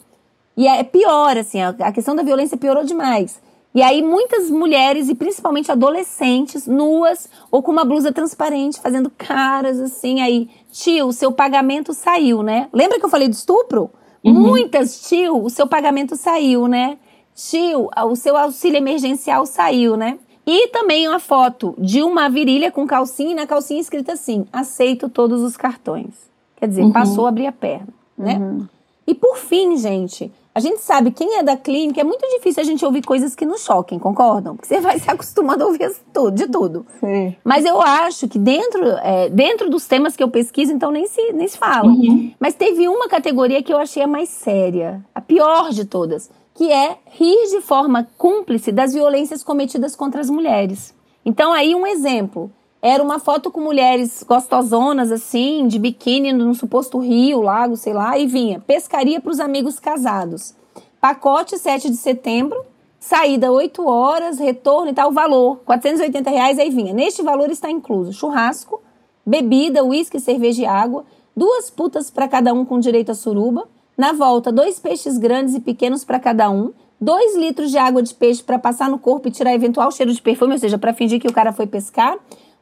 E é pior, assim, a questão da violência piorou demais. E aí, muitas mulheres, e principalmente adolescentes, nuas ou com uma blusa transparente, fazendo caras assim. Aí, tio, seu pagamento saiu, né? Lembra que eu falei do estupro? Uhum. Muitas, tio, o seu pagamento saiu, né? Tio, o seu auxílio emergencial saiu, né? E também uma foto de uma virilha com calcinha e na calcinha escrita assim: aceito todos os cartões. Quer dizer, uhum. passou a abrir a perna, né? Uhum. E por fim, gente, a gente sabe quem é da clínica, é muito difícil a gente ouvir coisas que nos choquem, concordam? Porque você vai se acostumando a ouvir tudo, de tudo. Sim. Mas eu acho que dentro, é, dentro dos temas que eu pesquiso, então nem se, nem se fala. Uhum. Mas teve uma categoria que eu achei a mais séria, a pior de todas, que é rir de forma cúmplice das violências cometidas contra as mulheres. Então, aí um exemplo. Era uma foto com mulheres gostosonas, assim, de biquíni num suposto rio, lago, sei lá, e vinha pescaria para os amigos casados. Pacote 7 de setembro, saída 8 horas, retorno e tal, valor, 480 reais, aí vinha. Neste valor está incluso churrasco, bebida, uísque, cerveja e água, duas putas para cada um com direito a suruba, na volta, dois peixes grandes e pequenos para cada um, dois litros de água de peixe para passar no corpo e tirar eventual cheiro de perfume, ou seja, para fingir que o cara foi pescar,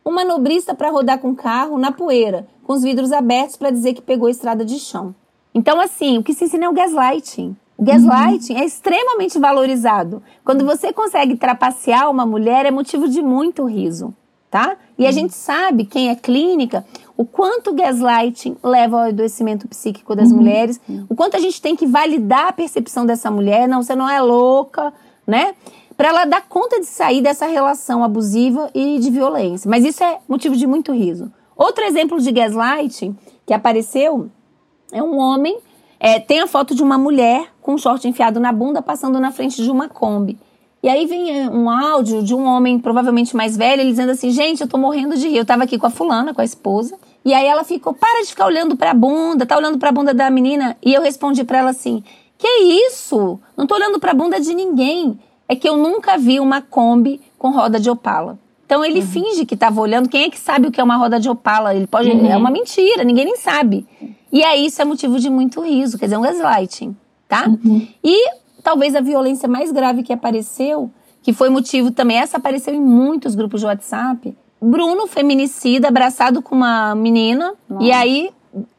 um manobrista para rodar com o carro na poeira, com os vidros abertos para dizer que pegou a estrada de chão. Então, assim, o que se ensina é o gaslighting. O gaslighting uhum. é extremamente valorizado. Quando você consegue trapacear uma mulher, é motivo de muito riso, tá? E uhum. a gente sabe, quem é clínica, o quanto o gaslighting leva ao adoecimento psíquico das uhum. mulheres, o quanto a gente tem que validar a percepção dessa mulher, não, você não é louca, né? Para ela dar conta de sair dessa relação abusiva e de violência. Mas isso é motivo de muito riso. Outro exemplo de gaslighting que apareceu é um homem, é, tem a foto de uma mulher com um short enfiado na bunda passando na frente de uma Kombi. E aí vem é, um áudio de um homem, provavelmente mais velho, ele dizendo assim: gente, eu tô morrendo de rir. Eu tava aqui com a fulana, com a esposa. E aí ela ficou: para de ficar olhando pra bunda, tá olhando pra bunda da menina. E eu respondi para ela assim: que isso? Não tô olhando pra bunda de ninguém é que eu nunca vi uma Kombi com roda de Opala. Então ele uhum. finge que estava olhando. Quem é que sabe o que é uma roda de Opala? Ele pode. Uhum. É uma mentira, ninguém nem sabe. E aí isso é motivo de muito riso, quer dizer, um gaslighting, tá? Uhum. E talvez a violência mais grave que apareceu, que foi motivo também, essa apareceu em muitos grupos de WhatsApp. Bruno, feminicida, abraçado com uma menina, Nossa. e aí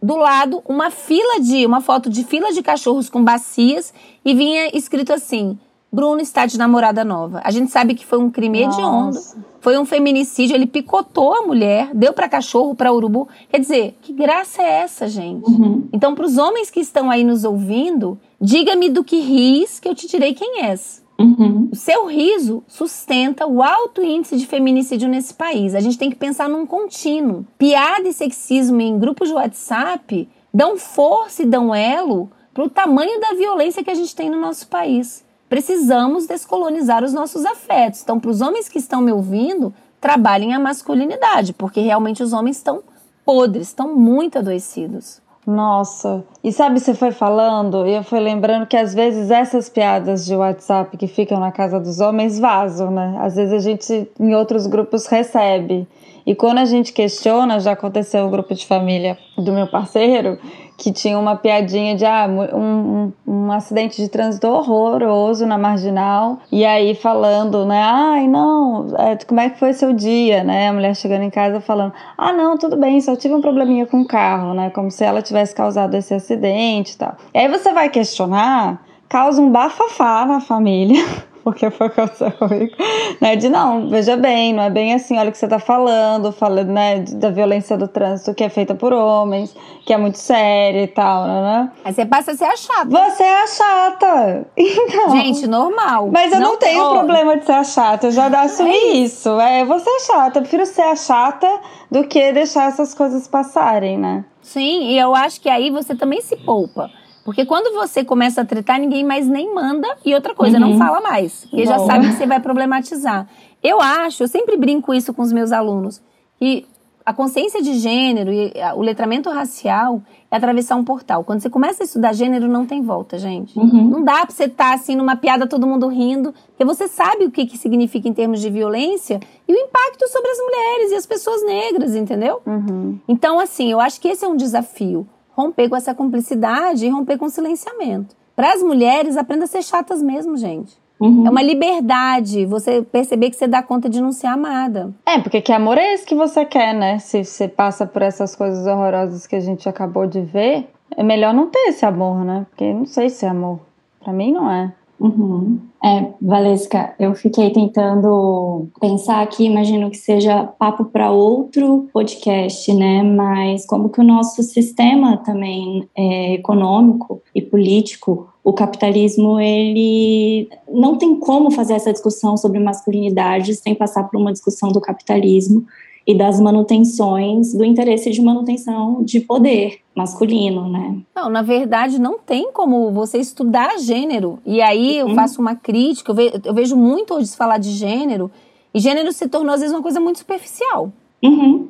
do lado uma fila de, uma foto de fila de cachorros com bacias e vinha escrito assim: Bruno está de namorada nova. A gente sabe que foi um crime Nossa. hediondo, foi um feminicídio, ele picotou a mulher, deu para cachorro, para urubu. Quer dizer, que graça é essa, gente? Uhum. Então, para os homens que estão aí nos ouvindo, diga-me do que ris, que eu te direi quem és. Uhum. O seu riso sustenta o alto índice de feminicídio nesse país. A gente tem que pensar num contínuo. Piada e sexismo em grupos de WhatsApp dão força e dão elo para o tamanho da violência que a gente tem no nosso país precisamos descolonizar os nossos afetos. Então, para os homens que estão me ouvindo, trabalhem a masculinidade, porque realmente os homens estão podres, estão muito adoecidos. Nossa, e sabe, você foi falando e eu fui lembrando que às vezes essas piadas de WhatsApp que ficam na casa dos homens vazam, né? Às vezes a gente em outros grupos recebe. E quando a gente questiona, já aconteceu um grupo de família do meu parceiro que tinha uma piadinha de ah, um, um, um, acidente de trânsito horroroso na marginal. E aí falando, né? Ai, não, é, como é que foi seu dia, né? A mulher chegando em casa falando: ah, não, tudo bem, só tive um probleminha com o carro, né? Como se ela tivesse causado esse acidente e tal. E aí você vai questionar, causa um bafafá na família. porque foi o que aconteceu comigo. Né? De não, veja bem, não é bem assim, olha o que você tá falando, falando, né, da violência do trânsito que é feita por homens, que é muito séria e tal, né? Aí você passa a ser a chata. Você é a chata. Então. Gente, normal. Mas eu não, não tenho tem... problema de ser a chata, eu já assumi é isso. É, você é chata, eu prefiro ser a chata do que deixar essas coisas passarem, né? Sim, e eu acho que aí você também se poupa. Porque quando você começa a tretar, ninguém mais nem manda e outra coisa, uhum. não fala mais. Porque já sabe que você vai problematizar. Eu acho, eu sempre brinco isso com os meus alunos, que a consciência de gênero e o letramento racial é atravessar um portal. Quando você começa a estudar gênero, não tem volta, gente. Uhum. Não dá pra você estar tá, assim numa piada, todo mundo rindo, porque você sabe o que, que significa em termos de violência e o impacto sobre as mulheres e as pessoas negras, entendeu? Uhum. Então, assim, eu acho que esse é um desafio romper com essa cumplicidade e romper com o silenciamento. Para as mulheres, aprenda a ser chatas mesmo, gente. Uhum. É uma liberdade você perceber que você dá conta de não ser amada. É, porque que amor é esse que você quer, né? Se você passa por essas coisas horrorosas que a gente acabou de ver, é melhor não ter esse amor, né? Porque não sei se é amor. Para mim não é. Uhum. É, Valesca, eu fiquei tentando pensar aqui, imagino que seja papo para outro podcast, né? Mas como que o nosso sistema também é, econômico e político, o capitalismo, ele não tem como fazer essa discussão sobre masculinidade sem passar por uma discussão do capitalismo e das manutenções do interesse de manutenção de poder masculino, né? Não, na verdade não tem como você estudar gênero. E aí eu uhum. faço uma crítica, eu, ve eu, vejo muito hoje se falar de gênero, e gênero se tornou às vezes uma coisa muito superficial. Uhum.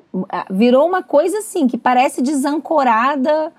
Virou uma coisa assim, que parece desancorada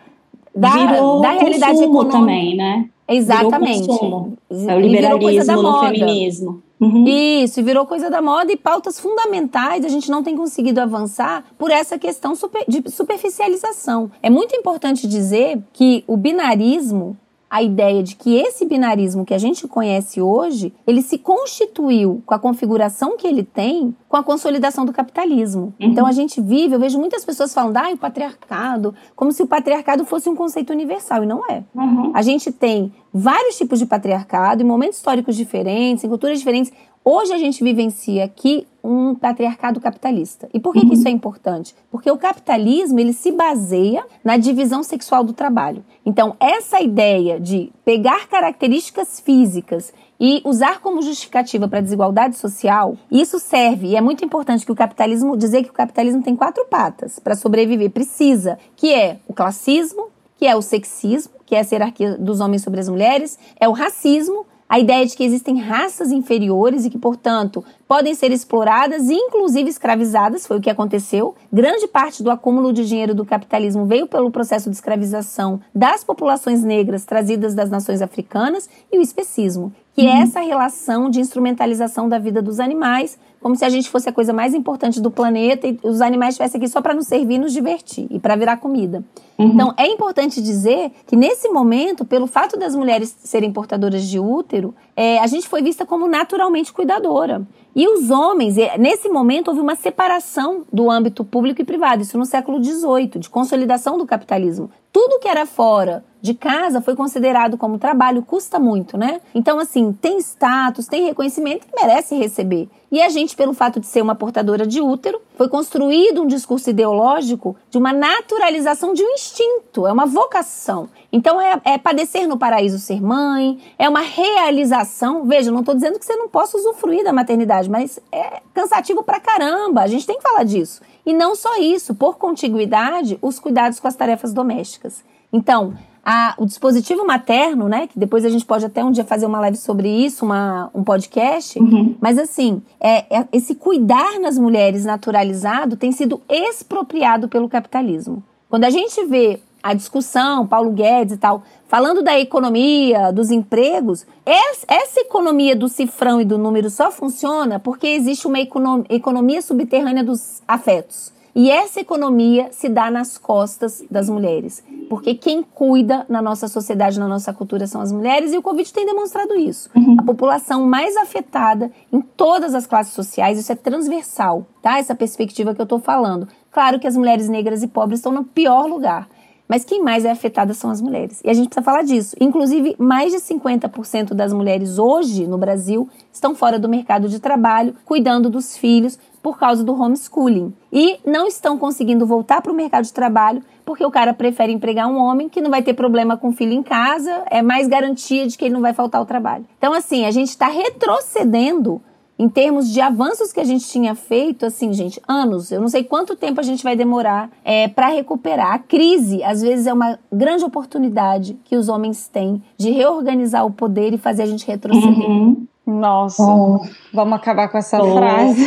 da, Virou da realidade econômica. também, né? Exatamente. É o liberalismo no feminismo. Uhum. Isso, e virou coisa da moda e pautas fundamentais a gente não tem conseguido avançar por essa questão super, de superficialização. É muito importante dizer que o binarismo a ideia de que esse binarismo que a gente conhece hoje, ele se constituiu com a configuração que ele tem com a consolidação do capitalismo. Uhum. Então a gente vive, eu vejo muitas pessoas falando, ah, o patriarcado, como se o patriarcado fosse um conceito universal, e não é. Uhum. A gente tem vários tipos de patriarcado em momentos históricos diferentes, em culturas diferentes. Hoje a gente vivencia aqui um patriarcado capitalista. E por que, uhum. que, isso é importante? Porque o capitalismo ele se baseia na divisão sexual do trabalho. Então, essa ideia de pegar características físicas e usar como justificativa para a desigualdade social, isso serve, e é muito importante que o capitalismo, dizer que o capitalismo tem quatro patas para sobreviver, precisa, que é o classismo, que é o sexismo, que é a hierarquia dos homens sobre as mulheres, é o racismo, a ideia de que existem raças inferiores e que, portanto, podem ser exploradas e inclusive escravizadas, foi o que aconteceu. Grande parte do acúmulo de dinheiro do capitalismo veio pelo processo de escravização das populações negras trazidas das nações africanas e o especismo, que é uhum. é essa relação de instrumentalização da vida dos animais, como se a gente fosse a coisa mais importante do planeta e os animais estivessem aqui só para nos servir, nos divertir e para virar comida. Uhum. Então, é importante dizer que nesse momento, pelo fato das mulheres serem portadoras de útero, é, a gente foi vista como naturalmente cuidadora. E os homens, nesse momento, houve uma separação do âmbito público e privado, isso no século XVIII, de consolidação do capitalismo. Tudo que era fora de casa foi considerado como trabalho, custa muito, né? Então, assim, tem status, tem reconhecimento e merece receber. E a gente, pelo fato de ser uma portadora de útero, foi construído um discurso ideológico de uma naturalização de um instinto, é uma vocação. Então, é, é padecer no paraíso ser mãe, é uma realização. Veja, não estou dizendo que você não possa usufruir da maternidade, mas é cansativo pra caramba, a gente tem que falar disso. E não só isso, por contiguidade, os cuidados com as tarefas domésticas. Então, a, o dispositivo materno, né? Que depois a gente pode até um dia fazer uma live sobre isso, uma, um podcast. Uhum. Mas assim, é, é, esse cuidar nas mulheres naturalizado tem sido expropriado pelo capitalismo. Quando a gente vê a discussão, Paulo Guedes e tal, falando da economia, dos empregos, essa economia do cifrão e do número só funciona porque existe uma economia subterrânea dos afetos. E essa economia se dá nas costas das mulheres, porque quem cuida na nossa sociedade, na nossa cultura são as mulheres, e o Covid tem demonstrado isso. Uhum. A população mais afetada em todas as classes sociais, isso é transversal, tá? Essa perspectiva que eu estou falando. Claro que as mulheres negras e pobres estão no pior lugar. Mas quem mais é afetada são as mulheres. E a gente precisa falar disso. Inclusive, mais de 50% das mulheres hoje no Brasil estão fora do mercado de trabalho, cuidando dos filhos por causa do homeschooling. E não estão conseguindo voltar para o mercado de trabalho porque o cara prefere empregar um homem que não vai ter problema com o filho em casa, é mais garantia de que ele não vai faltar ao trabalho. Então, assim, a gente está retrocedendo em termos de avanços que a gente tinha feito, assim, gente, anos. Eu não sei quanto tempo a gente vai demorar é, para recuperar. A crise, às vezes, é uma grande oportunidade que os homens têm de reorganizar o poder e fazer a gente retroceder. Uhum. Nossa, oh. vamos acabar com essa oh. frase.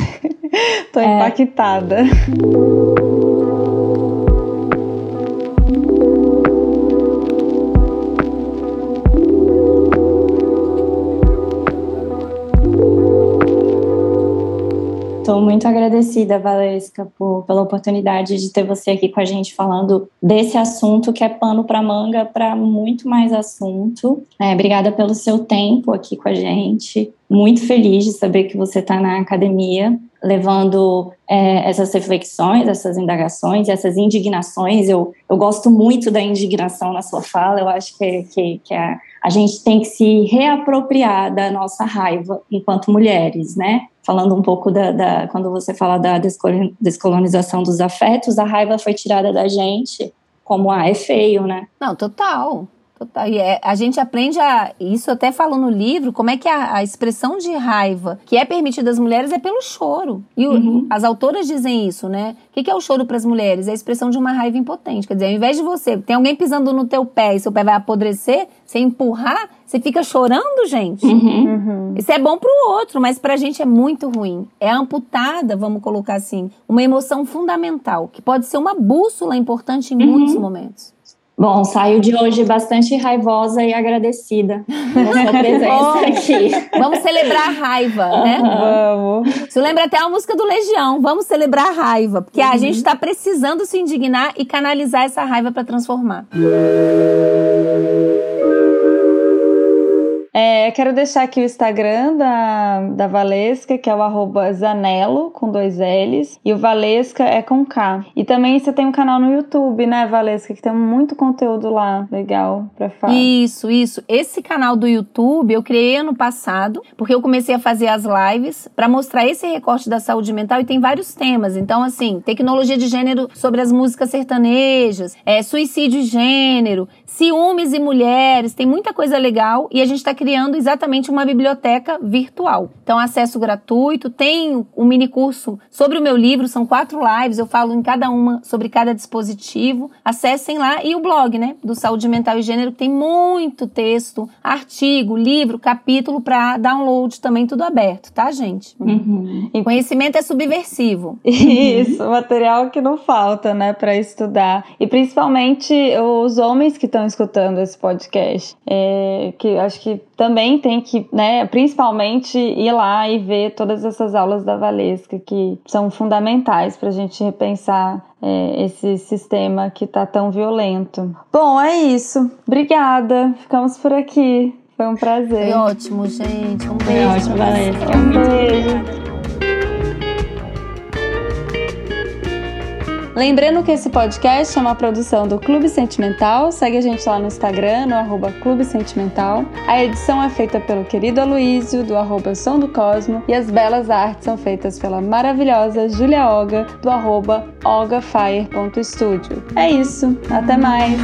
Tô é. impactada. Estou muito agradecida, Valesca, por, pela oportunidade de ter você aqui com a gente falando desse assunto que é pano para manga para muito mais assunto. É, obrigada pelo seu tempo aqui com a gente. Muito feliz de saber que você está na academia levando é, essas reflexões, essas indagações, essas indignações. Eu, eu gosto muito da indignação na sua fala, eu acho que, que, que a, a gente tem que se reapropriar da nossa raiva enquanto mulheres, né? Falando um pouco da, da quando você fala da descolonização dos afetos, a raiva foi tirada da gente como ah, é feio, né? Não, total. Total. E é, a gente aprende a. Isso até falo no livro, como é que a, a expressão de raiva que é permitida às mulheres é pelo choro. E uhum. as autoras dizem isso, né? O que, que é o choro para as mulheres? É a expressão de uma raiva impotente. Quer dizer, ao invés de você, tem alguém pisando no teu pé e seu pé vai apodrecer, você empurrar, você fica chorando, gente. Uhum. Uhum. Isso é bom pro outro, mas pra gente é muito ruim. É amputada, vamos colocar assim, uma emoção fundamental, que pode ser uma bússola importante em muitos uhum. momentos. Bom, saio de hoje bastante raivosa e agradecida pela sua presença aqui. Vamos celebrar a raiva, né? Vamos. Isso lembra até a música do Legião. Vamos celebrar a raiva, porque uhum. a gente está precisando se indignar e canalizar essa raiva para transformar. É, quero deixar aqui o Instagram da, da Valesca, que é o Zanello, com dois L's, e o Valesca é com K. E também você tem um canal no YouTube, né, Valesca, que tem muito conteúdo lá legal pra falar. Isso, isso. Esse canal do YouTube eu criei ano passado, porque eu comecei a fazer as lives para mostrar esse recorte da saúde mental e tem vários temas. Então, assim, tecnologia de gênero sobre as músicas sertanejas, é, suicídio de gênero, ciúmes e mulheres, tem muita coisa legal e a gente está criando exatamente uma biblioteca virtual. Então, acesso gratuito, tem um mini curso sobre o meu livro, são quatro lives, eu falo em cada uma sobre cada dispositivo. Acessem lá e o blog, né, do Saúde Mental e Gênero, que tem muito texto, artigo, livro, capítulo para download também, tudo aberto, tá, gente? Uhum. E conhecimento é subversivo. Isso, material que não falta, né, para estudar. E principalmente os homens que estão escutando esse podcast, é, que acho que também tem que, né, principalmente ir lá e ver todas essas aulas da Valesca que são fundamentais para a gente repensar é, esse sistema que está tão violento. Bom, é isso. Obrigada. Ficamos por aqui. Foi um prazer. Foi ótimo, gente. Um beijo. Foi ótimo, Valesca. Um beijo. Lembrando que esse podcast é uma produção do Clube Sentimental. Segue a gente lá no Instagram, no arroba Clube Sentimental. A edição é feita pelo querido Aloísio, do arroba Som do Cosmo. E as belas artes são feitas pela maravilhosa Julia Oga, do arroba ogafire.studio. É isso. Até mais!